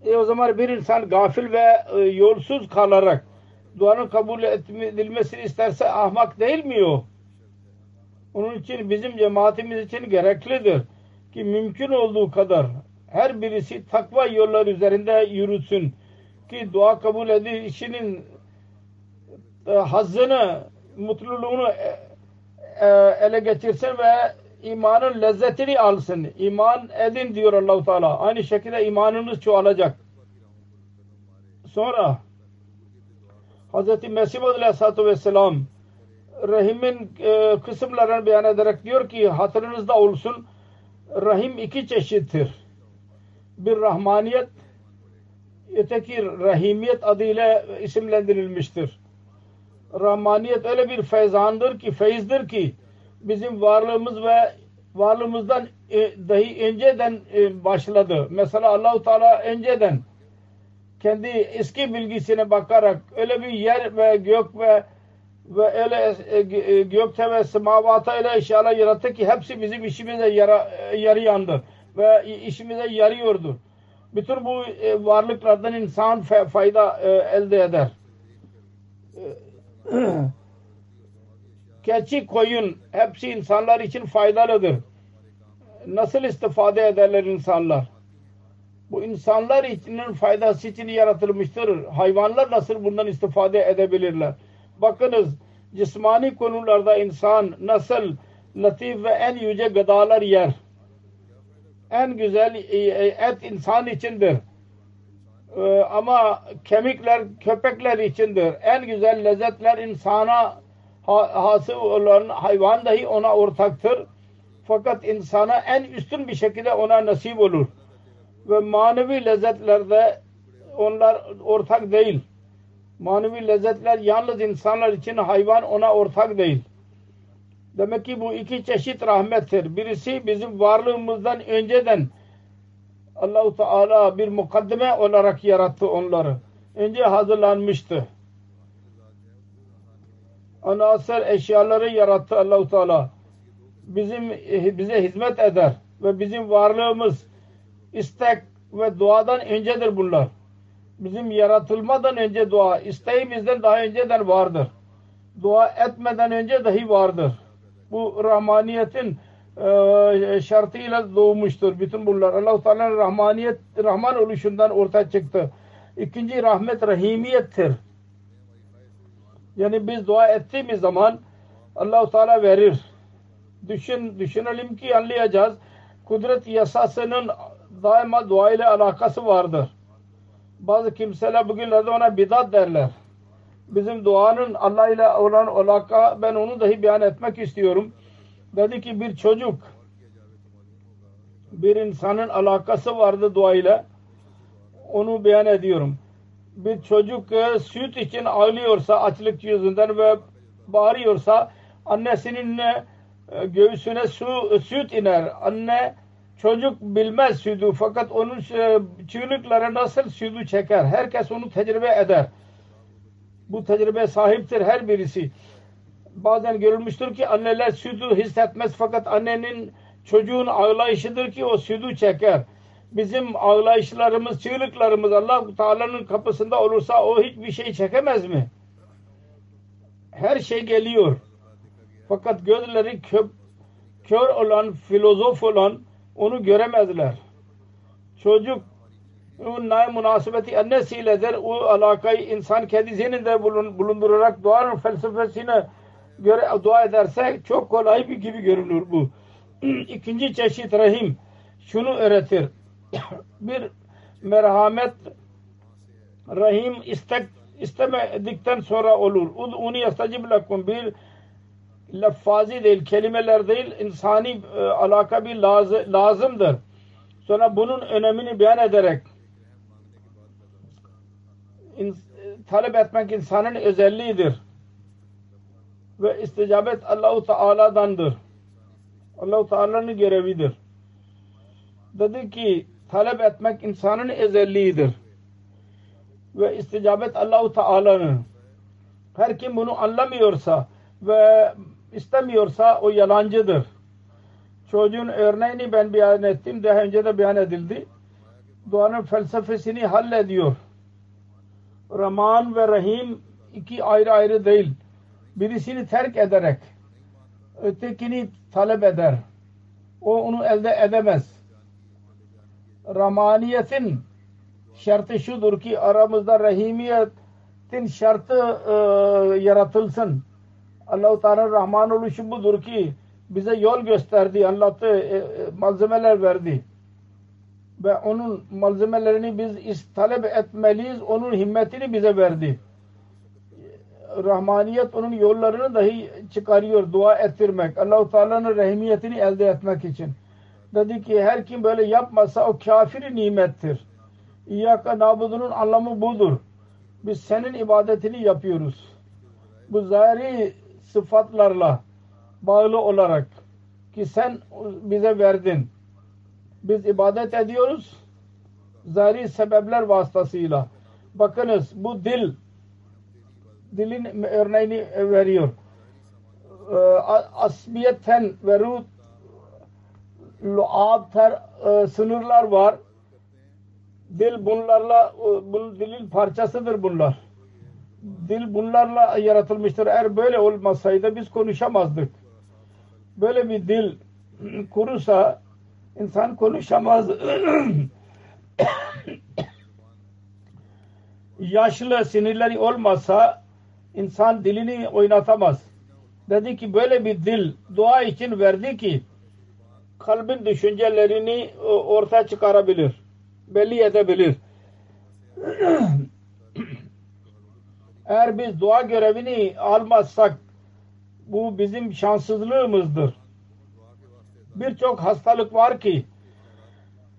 [SPEAKER 2] E o zaman bir insan gafil ve yolsuz kalarak duanın kabul edilmesini isterse ahmak değil mi o? Onun için bizim cemaatimiz için gereklidir ki mümkün olduğu kadar her birisi takva yollar üzerinde yürüsün ki dua kabul edilişinin e, hazzını, mutluluğunu e, e, ele geçirsin ve imanın lezzetini alsın. İman edin diyor allah Teala. Aynı şekilde imanınız çoğalacak. Sonra Hz. Mesih Aleyhisselatü Vesselam rahimin e, kısımlarını beyan ederek diyor ki hatırınızda olsun rahim iki çeşittir. Bir rahmaniyet öteki rahimiyet adıyla isimlendirilmiştir. Rahmaniyet öyle bir feyzandır ki, feyizdir ki bizim varlığımız ve varlığımızdan e, dahi önceden e, başladı. Mesela Allahu Teala önceden kendi eski bilgisine bakarak öyle bir yer ve gök ve ve öyle e, e, gökte ve semavata öyle eşyalar yarattı ki hepsi bizim işimize yara, yarayandır ve işimize yarıyordur. Bütün bu varlıklardan insan fayda elde eder. Keçi, koyun hepsi insanlar için faydalıdır. Nasıl istifade ederler insanlar? Bu insanlar için faydası için yaratılmıştır. Hayvanlar nasıl bundan istifade edebilirler? Bakınız cismani konularda insan nasıl latif ve en yüce gıdalar yer. En güzel e, e, et insan içindir. Ee, ama kemikler köpekler içindir. En güzel lezzetler insana hasıl olan hayvan dahi ona ortaktır. Fakat insana en üstün bir şekilde ona nasip olur. Ve manevi lezzetlerde onlar ortak değil manevi lezzetler yalnız insanlar için hayvan ona ortak değil. Demek ki bu iki çeşit rahmettir. Birisi bizim varlığımızdan önceden Allahu Teala bir mukaddime olarak yarattı onları. Önce hazırlanmıştı. Anasır eşyaları yarattı Allahu Teala. Bizim bize hizmet eder ve bizim varlığımız istek ve duadan öncedir bunlar bizim yaratılmadan önce dua isteğimizden daha önceden vardır. Dua etmeden önce dahi vardır. Bu rahmaniyetin şartıyla doğmuştur. Bütün bunlar Allah-u Teala'nın rahmaniyet, rahman oluşundan ortaya çıktı. İkinci rahmet rahimiyettir. Yani biz dua ettiğimiz zaman Allah-u Teala verir. Düşün, düşünelim ki anlayacağız. kudret yasasının daima dua ile alakası vardır. Bazı kimseler bugünlerde ona bidat derler. Bizim duanın Allah ile olan alaka ben onu dahi beyan etmek istiyorum. Dedi ki bir çocuk bir insanın alakası vardı dua ile. Onu beyan ediyorum. Bir çocuk e, süt için ağlıyorsa açlık yüzünden ve bağırıyorsa annesinin e, göğsüne su, süt iner. Anne çocuk bilmez sütü fakat onun e, çığlıkları nasıl sütü çeker. Herkes onu tecrübe eder. Bu tecrübe sahiptir her birisi. Bazen görülmüştür ki anneler sütü hissetmez fakat annenin çocuğun ağlayışıdır ki o sütü çeker. Bizim ağlayışlarımız, çığlıklarımız Allah Teala'nın kapısında olursa o hiçbir şey çekemez mi? Her şey geliyor. Fakat gözleri kö kör olan, filozof olan onu göremezler. Çocuk nay münasebeti annesiyledir. O alakayı insan kendi zihninde bulundurarak duanın felsefesine göre dua ederse çok kolay bir gibi görünür bu. İkinci çeşit rahim şunu öğretir. bir merhamet rahim istek istemedikten sonra olur. Ud'uni yastacib lakum bir laffazi değil, kelimeler değil, insani e, alaka bir laz lazımdır. Sonra bunun önemini beyan ederek in, talep etmek insanın özelliğidir. Ve isticabet Allahu Teala'dandır. Allahu Teala'nın görevidir. Dedi ki talep etmek insanın özelliğidir. Ve isticabet Allahu Teala'nın. Her kim bunu anlamıyorsa ve istemiyorsa o yalancıdır. Çocuğun örneğini ben beyan ettim. Daha önce de beyan edildi. Duanın felsefesini hallediyor. Rahman ve Rahim iki ayrı ayrı değil. Birisini terk ederek ötekini talep eder. O onu elde edemez. Rahmaniyetin şartı şudur ki aramızda rahimiyetin şartı e, yaratılsın. Allah-u Teala Rahman oluşu budur ki bize yol gösterdi, anlattı, e, e, malzemeler verdi. Ve onun malzemelerini biz talep etmeliyiz, onun himmetini bize verdi. Rahmaniyet onun yollarını dahi çıkarıyor, dua ettirmek. Allah-u Teala'nın rahimiyetini elde etmek için. Dedi ki her kim böyle yapmasa o kafir nimettir. İyyâka nabudunun anlamı budur. Biz senin ibadetini yapıyoruz. Bu zahiri sıfatlarla bağlı olarak ki sen bize verdin. Biz ibadet ediyoruz. Zahiri sebepler vasıtasıyla. Bakınız bu dil dilin örneğini veriyor. Ee, asbiyeten ve ruh e, sınırlar var. Dil bunlarla bu dilin parçasıdır bunlar dil bunlarla yaratılmıştır. Eğer böyle olmasaydı biz konuşamazdık. Böyle bir dil kurusa insan konuşamaz. Yaşlı sinirleri olmasa insan dilini oynatamaz. Dedi ki böyle bir dil dua için verdi ki kalbin düşüncelerini ortaya çıkarabilir. Belli edebilir. Eğer biz dua görevini almazsak bu bizim şanssızlığımızdır. Birçok hastalık var ki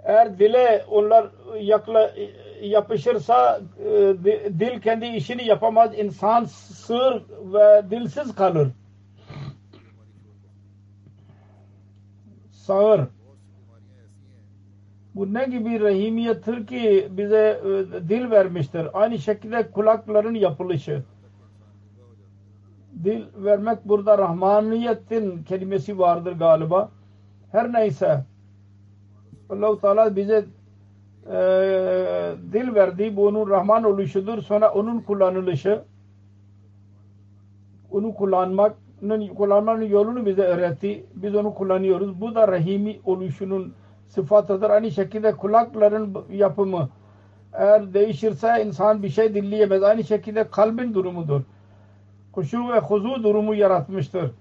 [SPEAKER 2] eğer dile onlar yakla, yapışırsa e, dil kendi işini yapamaz. İnsan sığır ve dilsiz kalır. Sağır. Bu ne gibi rahimiyettir ki bize e, dil vermiştir. Aynı şekilde kulakların yapılışı. Dil vermek burada rahmaniyetin kelimesi vardır galiba. Her neyse Allah-u Teala bize e, dil verdi. Bu onun Rahman oluşudur. Sonra onun kullanılışı onu kullanmanın kullanmanın yolunu bize öğretti. Biz onu kullanıyoruz. Bu da rahimi oluşunun sıfatıdır. Aynı şekilde kulakların yapımı eğer değişirse insan bir şey dinleyemez. Aynı şekilde kalbin durumudur. Kuşu ve huzu durumu yaratmıştır.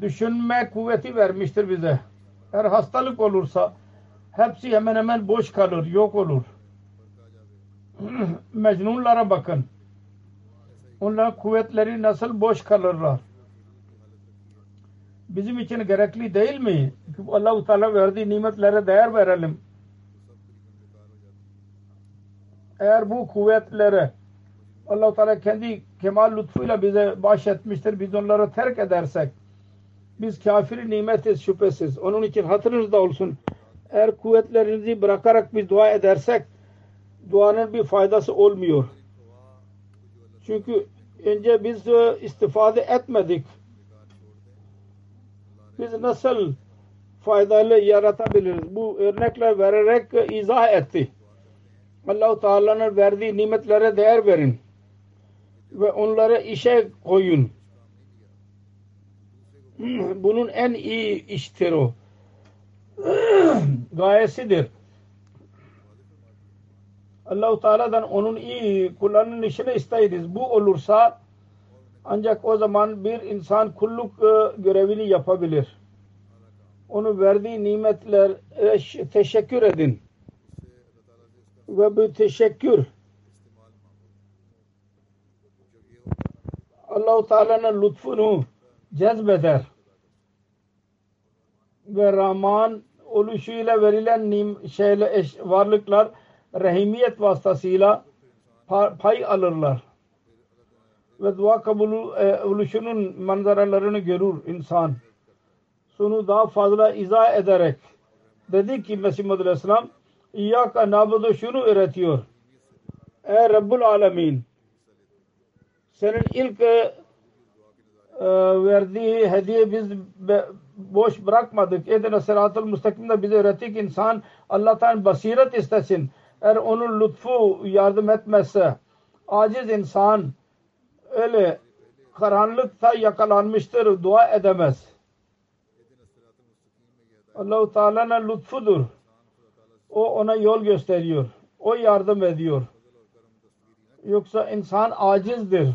[SPEAKER 2] Düşünme kuvveti vermiştir bize. Eğer hastalık olursa hepsi hemen hemen boş kalır, yok olur. Mecnunlara bakın. Onların kuvvetleri nasıl boş kalırlar. Bizim için gerekli değil mi? Allah-u Teala verdiği nimetlere değer verelim. Eğer bu kuvvetlere Allah-u Teala kendi kemal lütfuyla bize bahşetmiştir. Biz onları terk edersek biz kafir nimetiz şüphesiz. Onun için hatırınızda olsun. Eğer kuvvetlerinizi bırakarak biz dua edersek duanın bir faydası olmuyor. Çünkü önce biz e, istifade etmedik. Biz nasıl faydalı yaratabiliriz? Bu örnekler vererek izah etti. Allah-u Teala'nın verdiği nimetlere değer verin. Ve onları işe koyun. Bunun en iyi iştir o. Gayesidir. Allah-u Teala'dan onun iyi kullarının işini isteyiriz. Bu olursa ancak o zaman bir insan kulluk e, görevini yapabilir. Onu verdiği nimetler teşekkür edin. Ve bu teşekkür Allah-u Teala'nın lütfunu cezbeder. Ve Rahman oluşuyla verilen nim, şeyle, eş, varlıklar rahimiyet vasıtasıyla pay alırlar. Ve dua kabul e, oluşunun manzaralarını görür insan. Sonu daha fazla izah ederek dedi ki Mesih Muhammed Aleyhisselam İyyâka nabudu şunu öğretiyor. Ey Rabbul Alemin senin ilk e, verdiği hediye biz boş bırakmadık. Edine sıratıl müstakimde bize öğrettik insan Allah'tan basiret istesin. Eğer onun lütfu yardım etmezse aciz insan öyle karanlıkta yakalanmıştır. Dua edemez. Allah-u Teala'nın lütfudur. O ona yol gösteriyor. O yardım ediyor. Yoksa insan acizdir.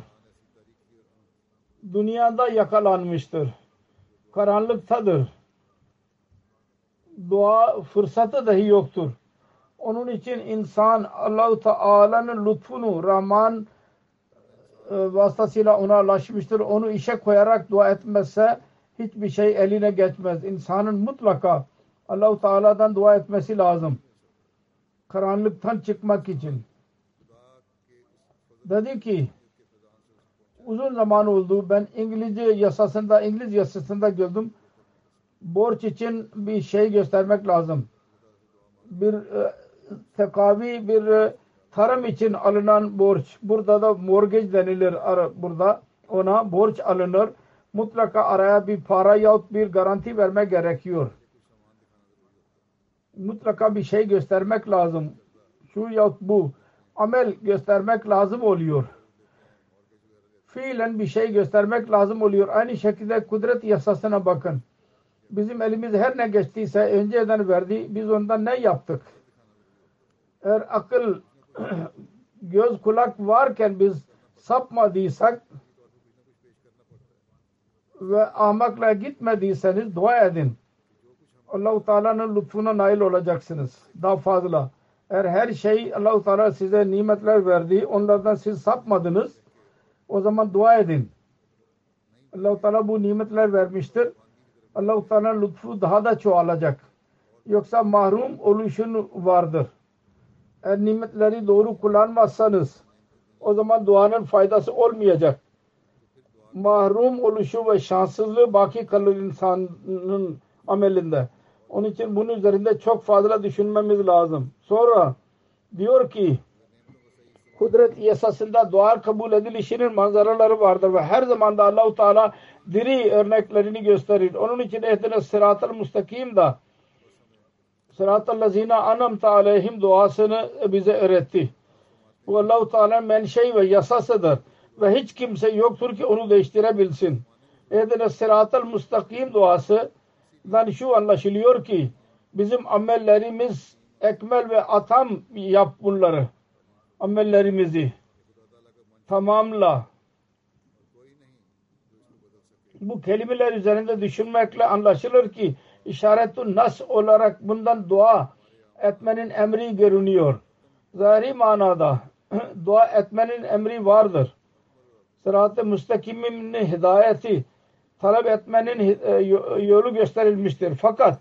[SPEAKER 2] Dünyada yakalanmıştır. Karanlıktadır. Dua fırsatı dahi yoktur. Onun için insan Allah-u Teala'nın lütfunu Rahman e, vasıtasıyla ona ulaşmıştır. Onu işe koyarak dua etmezse hiçbir şey eline geçmez. İnsanın mutlaka Allah-u Teala'dan dua etmesi lazım. Karanlıktan çıkmak için. Dedi ki uzun zaman oldu. Ben İngilizce yasasında, İngiliz yasasında gördüm. Borç için bir şey göstermek lazım. Bir e, tekavi bir e, tarım için alınan borç. Burada da mortgage denilir burada. Ona borç alınır. Mutlaka araya bir para yahut bir garanti verme gerekiyor. Mutlaka bir şey göstermek lazım. Şu yahut bu. Amel göstermek lazım oluyor. Fiilen bir şey göstermek lazım oluyor. Aynı şekilde kudret yasasına bakın. Bizim elimiz her ne geçtiyse önceden verdi. Biz ondan ne yaptık? eğer akıl göz kulak varken biz sapmadıysak ve ahmakla gitmediyseniz dua edin. Allah-u Teala'nın lütfuna nail olacaksınız. Daha fazla. Eğer her şey Allah-u Teala size nimetler verdi, onlardan siz sapmadınız, o zaman dua edin. Allah-u Teala bu nimetler vermiştir. Allah-u Teala'nın lütfu daha da çoğalacak. Yoksa mahrum oluşun vardır eğer nimetleri doğru kullanmazsanız o zaman duanın faydası olmayacak. Mahrum oluşu ve şanssızlığı baki kalır insanın amelinde. Onun için bunun üzerinde çok fazla düşünmemiz lazım. Sonra diyor ki kudret yasasında dua kabul edilişinin manzaraları vardır ve her zaman da Allahu Teala diri örneklerini gösterir. Onun için ehdine sırat-ı müstakim da Sıratal lazina anamta aleyhim duasını bize öğretti. Bu Allah-u Teala menşei ve yasasıdır. Ve hiç kimse yoktur ki onu değiştirebilsin. Ehdine sıratal mustakim duasından şu anlaşılıyor ki bizim amellerimiz ekmel ve atam yap bunları. Amellerimizi tamamla. Bu kelimeler üzerinde düşünmekle anlaşılır ki işaretun nas olarak bundan dua etmenin emri görünüyor. Zahiri manada dua etmenin emri vardır. Sırat-ı müstakimin hidayeti talep etmenin e, yolu gösterilmiştir. Fakat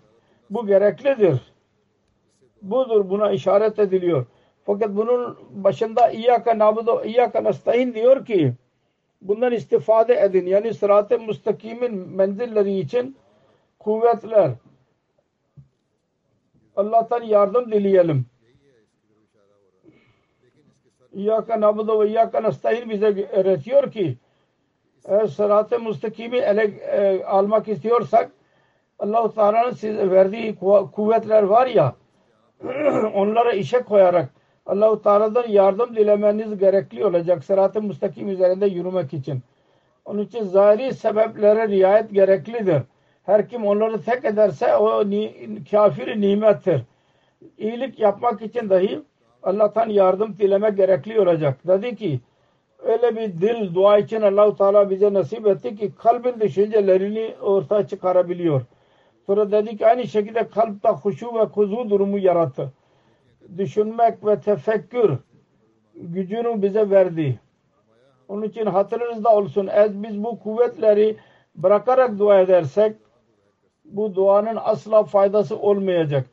[SPEAKER 2] bu gereklidir. Budur buna işaret ediliyor. Fakat bunun başında İyyâke nabudu İyyâke nestaîn diyor ki bundan istifade edin. Yani sırat-ı müstakimin menzilleri için kuvvetler Allah'tan yardım dileyelim. İyyâke nabudu ve İyyâke nestaîn bize öğretiyor ki eğer sırat-ı müstakimi ele e, almak istiyorsak Allah-u Teala'nın size verdiği kuvvetler var ya onlara işe koyarak Allah-u Teala'dan yardım dilemeniz gerekli olacak sırat-ı müstakim üzerinde yürümek için. Onun için zahiri sebeplere riayet gereklidir. Her kim onları tek ederse o ni, kafir nimettir. İyilik yapmak için dahi Allah'tan yardım dileme gerekli olacak. Dedi ki öyle bir dil dua için Allah-u Teala bize nasip etti ki kalbin düşüncelerini ortaya çıkarabiliyor. Sonra dedi ki aynı şekilde kalpte huşu ve kuzu durumu yarattı. Düşünmek ve tefekkür gücünü bize verdi. Onun için hatırınızda olsun. Eğer biz bu kuvvetleri bırakarak dua edersek bu duanın asla faydası olmayacak.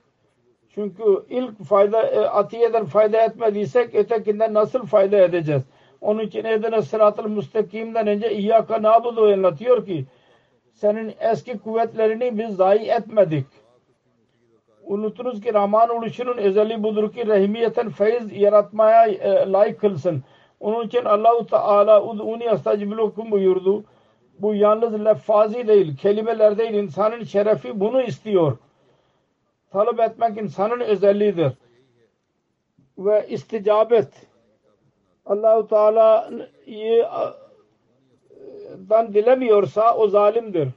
[SPEAKER 2] Çünkü ilk fayda e, atiyeden fayda etmediysek ötekinden nasıl fayda edeceğiz? Onun için Ehdine sıratıl müstakimden önce İyyâka nabudu anlatıyor ki senin eski kuvvetlerini biz zayi etmedik. Unutunuz ki Rahman oluşunun özelliği budur ki rehmiyeten feyiz yaratmaya e, layık kılsın. Onun için Allah-u Teala ud'uni astaciblukum buyurdu. Bu yalnız leffazi değil, kelimeler değil. insanın şerefi bunu istiyor. Talep etmek insanın özelliğidir. Ve isticabet Allah-u Teala'yı dan dilemiyorsa o zalimdir.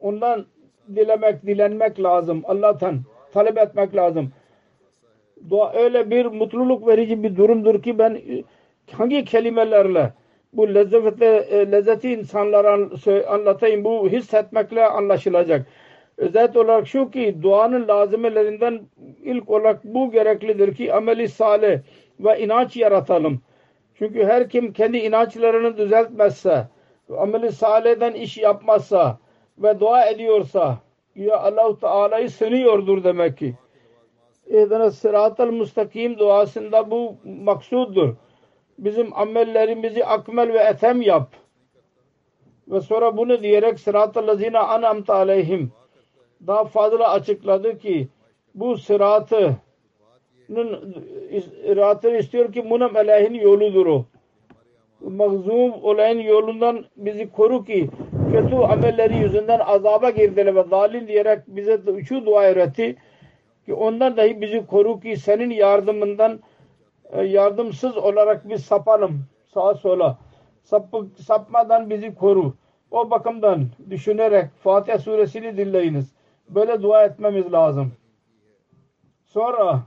[SPEAKER 2] Ondan dilemek, dilenmek lazım. Allah'tan talep etmek lazım. Dua öyle bir mutluluk verici bir durumdur ki ben hangi kelimelerle bu lezzeti, e, lezzeti insanlara anlatayım. Bu hissetmekle anlaşılacak. Özet olarak şu ki duanın lazimelerinden ilk olarak bu gereklidir ki ameli salih ve inanç yaratalım. Çünkü her kim kendi inançlarını düzeltmezse, ameli salihden iş yapmazsa ve dua ediyorsa ya Allah-u Teala'yı sınıyordur demek ki. İhdine sıratel müstakim duasında bu maksuddur. Bizim amellerimizi akmel ve etem yap. Ve sonra bunu diyerek sıratel lezine anamta aleyhim daha fazla açıkladı ki bu sıratı iratını istiyor ki munam elehin yoludur o. Mahzum olayın yolundan bizi koru ki kötü amelleri yüzünden azaba girdiler ve zalim diyerek bize şu dua öğretti ki ondan dahi bizi koru ki senin yardımından e, yardımsız olarak biz sapalım sağa sola. Sapı, sapmadan bizi koru. O bakımdan düşünerek Fatiha suresini dinleyiniz. Böyle dua etmemiz lazım. Sonra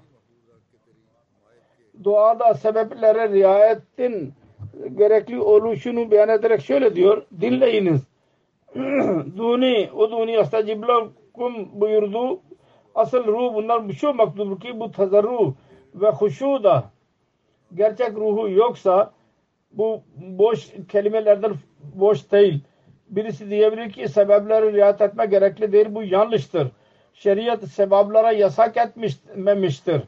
[SPEAKER 2] duada sebeplere riayetin gerekli oluşunu beyan ederek şöyle diyor. Dinleyiniz. Duni uduni astaciblakum buyurdu. Asıl ruh bunlar şu maktubur ki bu tazarru ve huşu da gerçek ruhu yoksa bu boş kelimelerden boş değil. Birisi diyebilir ki sebepleri riayet etme gerekli değil. Bu yanlıştır. Şeriat sebaplara yasak etmemiştir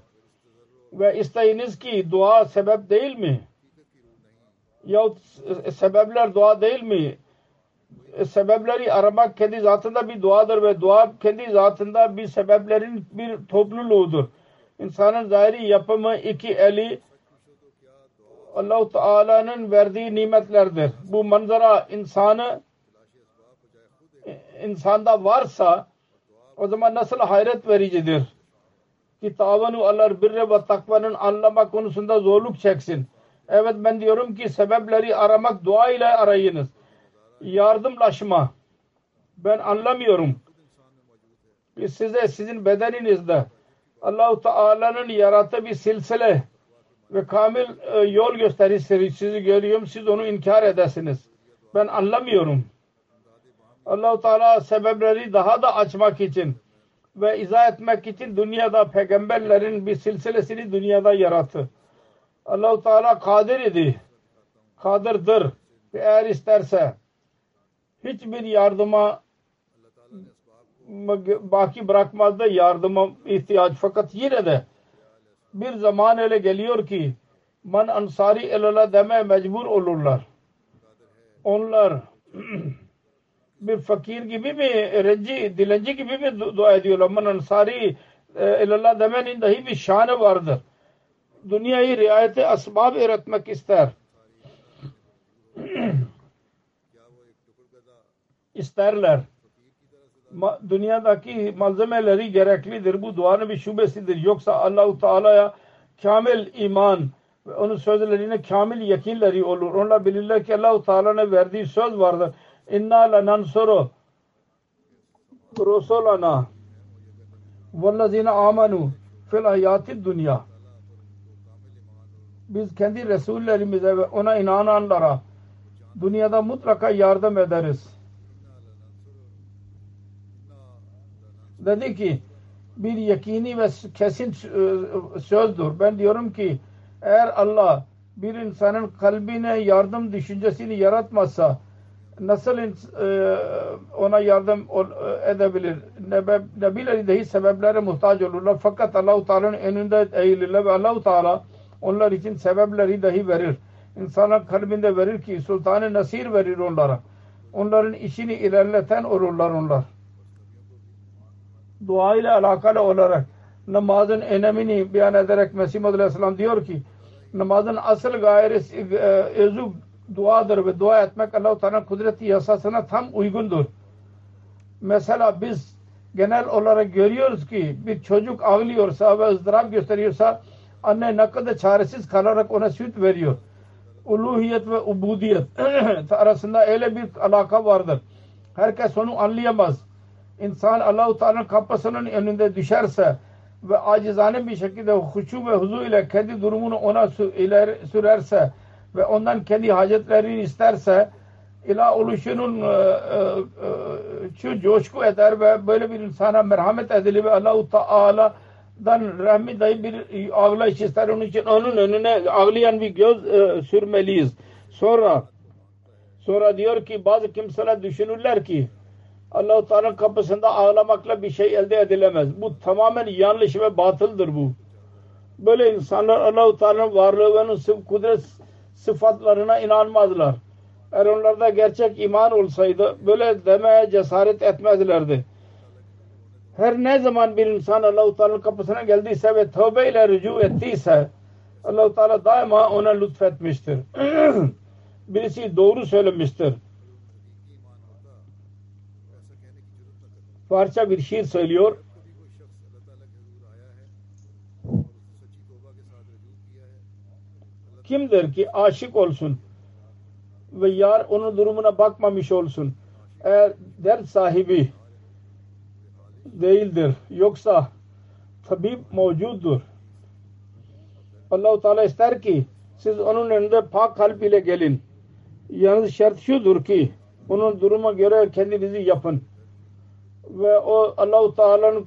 [SPEAKER 2] ve isteyiniz ki dua sebep değil mi? Yahut sebepler dua değil mi? Sebepleri aramak kendi zatında bir duadır ve dua kendi zatında bir sebeplerin bir topluluğudur. İnsanın zahiri yapımı iki eli Allah-u Teala'nın verdiği nimetlerdir. Bu manzara insanı insanda varsa o zaman nasıl hayret vericidir ki tavanu alır birre ve takvanın anlama konusunda zorluk çeksin. Evet ben diyorum ki sebepleri aramak dua ile arayınız. Yardımlaşma. Ben anlamıyorum. Ki size sizin bedeninizde Allahu Teala'nın yarattığı bir silsile ve kamil e, yol gösterir sizi görüyorum. Siz onu inkar edesiniz. Ben anlamıyorum. Allahu Teala sebepleri daha da açmak için ve izah etmek için dünyada peygamberlerin bir silsilesini dünyada yarattı. Allahu Teala kadir idi. Kadirdir. Eğer isterse hiçbir yardıma baki bırakmaz da yardıma ihtiyaç. Fakat yine de bir zaman öyle geliyor ki man ansari elallah demeye mecbur olurlar. Onlar bir fakir gibi mi, renci, dilenci gibi mi dua ediyorlar? Man ansari elallah demenin dahi bir şanı vardır. Dünyayı riayete asbab öğretmek ister. İsterler. Ma, dünyadaki malzemeleri gereklidir. Bu duanın bir şubesidir. Yoksa Allahu Teala'ya kamil iman ve onun sözlerine kamil yakinleri olur. Onlar bilirler ki Allahu Teala'nın verdiği söz vardır. İnna lenansuru rusulana vellezine amanu fil hayati dünya biz kendi Resullerimize ve ona inananlara dünyada mutlaka yardım ederiz. Dedi ki bir yakini ve kesin e, sözdür. Ben diyorum ki eğer Allah bir insanın kalbine yardım düşüncesini yaratmazsa nasıl e, ona yardım e, edebilir? Nebileri dahi sebeplere muhtaç olurlar. Fakat Allah-u Teala'nın önünde eğilirler ve Allah-u Teala onlar için sebepleri dahi verir. İnsanın kalbinde verir ki sultanı nasir verir onlara. Onların işini ilerleten olurlar onlar. Dua ile alakalı olarak namazın önemini beyan ederek Mesih Aleyhisselam diyor ki namazın asıl gayesi e, özü duadır ve dua etmek Allah-u Teala'nın kudreti yasasına tam uygundur. Mesela biz genel olarak görüyoruz ki bir çocuk ağlıyorsa ve ızdırap gösteriyorsa anne ne kadar çaresiz kalarak ona süt veriyor. Uluhiyet ve ubudiyet arasında öyle bir alaka vardır. Herkes onu anlayamaz. İnsan Allah-u Teala'nın kapısının önünde düşerse ve acizane bir şekilde huşu ve huzu ile kendi durumunu ona sürerse ve ondan kendi hacetlerini isterse ilah oluşunun e, e, e, şu coşku eder ve böyle bir insana merhamet edilir ve Allah-u Teala dan rahmi dahi bir ağlayış ister onun için onun önüne ağlayan bir göz e, sürmeliyiz. Sonra sonra diyor ki bazı kimseler düşünürler ki Allah-u Teala'nın kapısında ağlamakla bir şey elde edilemez. Bu tamamen yanlış ve batıldır bu. Böyle insanlar Allah-u Teala'nın varlığı ve onun kudret sıfatlarına inanmazlar. Eğer onlarda gerçek iman olsaydı böyle demeye cesaret etmezlerdi her ne zaman bir insan Allah-u Teala'nın kapısına geldiyse ve tövbe ile rücu ettiyse Allah-u Teala daima ona lütfetmiştir. Birisi doğru söylemiştir. Parça bir şiir söylüyor. Kimdir ki aşık olsun ve yar onun durumuna bakmamış olsun. Eğer dert sahibi değildir. Yoksa tabip mevcuddur. Allah-u Teala ister ki siz onun önünde pak kalp ile gelin. Yalnız şart şudur ki onun duruma göre kendinizi yapın. Ve o Allah-u Teala'nın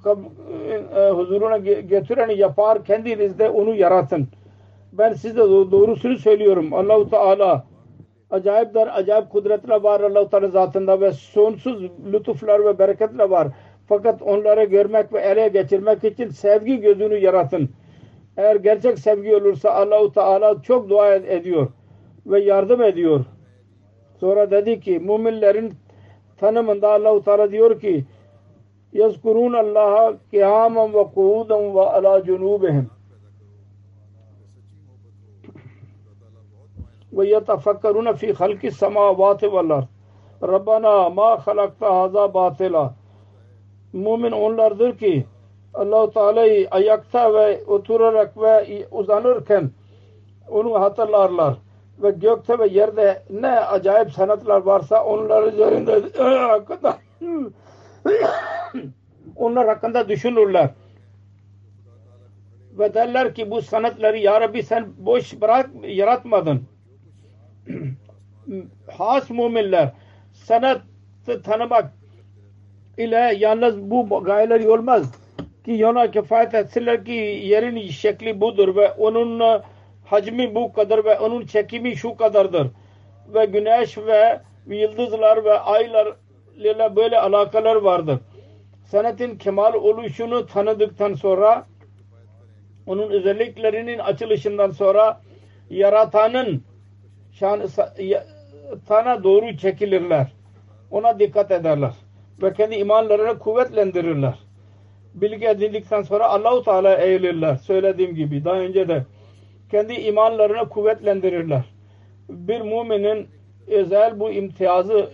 [SPEAKER 2] e, huzuruna getireni yapar kendinizde onu yaratın. Ben size doğrusunu söylüyorum. Allah-u Teala acayipler, acayip kudretler var Allah-u Teala zatında ve sonsuz lütuflar ve bereketler var. Fakat onları görmek ve ele geçirmek için sevgi gözünü yaratın. Eğer gerçek sevgi olursa Allahu Teala çok dua ediyor ve yardım ediyor. Sonra dedi ki müminlerin tanımında Allahu Teala diyor ki yazkurun Allah'a kiyamen ve kuuden ve ala cunubihim ve yetefekkerun fi halki semavati vel ard Rabbana ma halakta haza batila Mümin onlardır ki Allah-u Teala'yı ayakta ve oturarak ve uzanırken onu hatırlarlar. Ve gökte ve yerde ne acayip sanatlar varsa onlar üzerinde hakkında onlar hakkında düşünürler. Ve derler ki bu sanatları ya Rabbi sen boş bırak yaratmadın. Has müminler sanat tanımak ile yalnız bu gayeler olmaz ki ona kifayet etsinler ki yerin şekli budur ve onun hacmi bu kadar ve onun çekimi şu kadardır ve güneş ve yıldızlar ve aylar ile böyle alakalar vardır. Senetin kemal oluşunu tanıdıktan sonra onun özelliklerinin açılışından sonra yaratanın şan, tana doğru çekilirler. Ona dikkat ederler. Ve kendi imanlarını kuvvetlendirirler. Bilgi edindikten sonra Allahu Teala eğilirler. Söylediğim gibi daha önce de kendi imanlarını kuvvetlendirirler. Bir müminin özel bu imtiyazı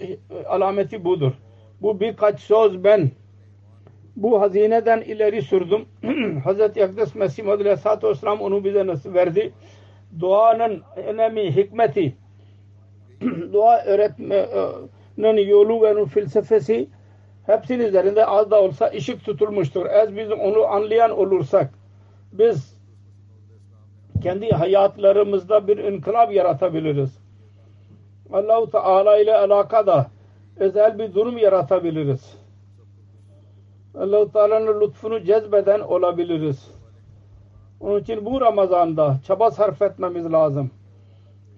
[SPEAKER 2] alameti budur. Bu birkaç söz ben bu hazineden ileri sürdüm. Hazreti Akdes Mesih Aleyhisselatü Vesselam onu bize nasıl verdi? Duanın önemi, hikmeti, dua öğretmenin yolu ve onun felsefesi hepsinin üzerinde az da olsa ışık tutulmuştur. Eğer biz onu anlayan olursak biz kendi hayatlarımızda bir inkılap yaratabiliriz. Allahu Teala ile alakada özel bir durum yaratabiliriz. Allah-u Teala'nın lütfunu cezbeden olabiliriz. Onun için bu Ramazan'da çaba sarf etmemiz lazım.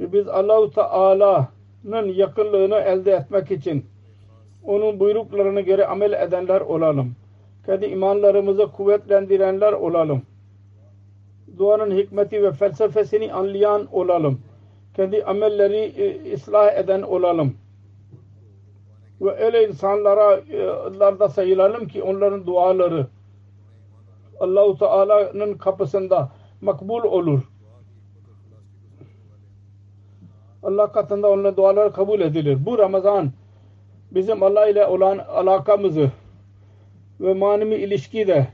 [SPEAKER 2] Biz Allah-u Teala'nın yakınlığını elde etmek için onun buyruklarına göre amel edenler olalım. Kendi imanlarımızı kuvvetlendirenler olalım. Duanın hikmeti ve felsefesini anlayan olalım. Kendi amelleri e, ıslah eden olalım ve öyle insanlara da sayılalım ki onların duaları Allahu Teala'nın kapısında makbul olur. Allah katında onların duaları kabul edilir. Bu Ramazan bizim Allah ile olan alakamızı ve manevi ilişkide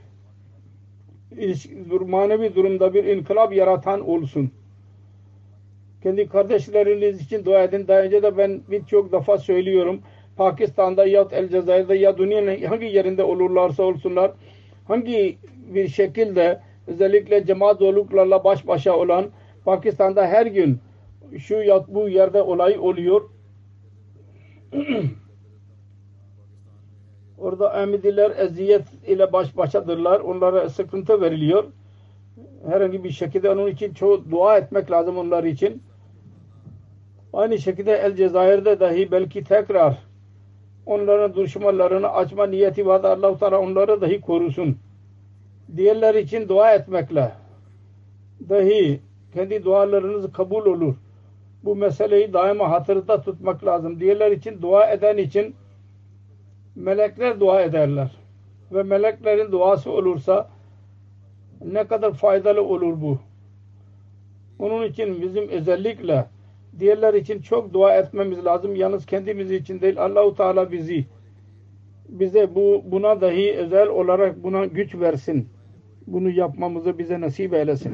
[SPEAKER 2] manevi durumda bir inkılap yaratan olsun. Kendi kardeşleriniz için dua edin. Daha önce de ben birçok defa söylüyorum. Pakistan'da ya El Cezayir'de ya dünyanın hangi yerinde olurlarsa olsunlar hangi bir şekilde özellikle cemaat zorluklarla baş başa olan Pakistan'da her gün şu ya bu yerde olay oluyor. Orada Ahmediler eziyet ile baş başadırlar. Onlara sıkıntı veriliyor. Herhangi bir şekilde onun için çoğu dua etmek lazım onlar için. Aynı şekilde El Cezayir'de dahi belki tekrar onların düşmanlarını açma niyeti var. Allah-u Teala onları dahi korusun. Diğerler için dua etmekle dahi kendi dualarınız kabul olur. Bu meseleyi daima hatırda tutmak lazım. Diğerler için dua eden için melekler dua ederler. Ve meleklerin duası olursa ne kadar faydalı olur bu. Onun için bizim özellikle diğerler için çok dua etmemiz lazım. Yalnız kendimiz için değil. Allahu Teala bizi bize bu buna dahi özel olarak buna güç versin. Bunu yapmamızı bize nasip eylesin.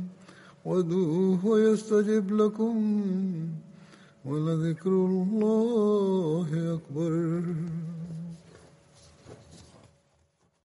[SPEAKER 1] وادعوه يستجب لكم ولذكر الله أكبر.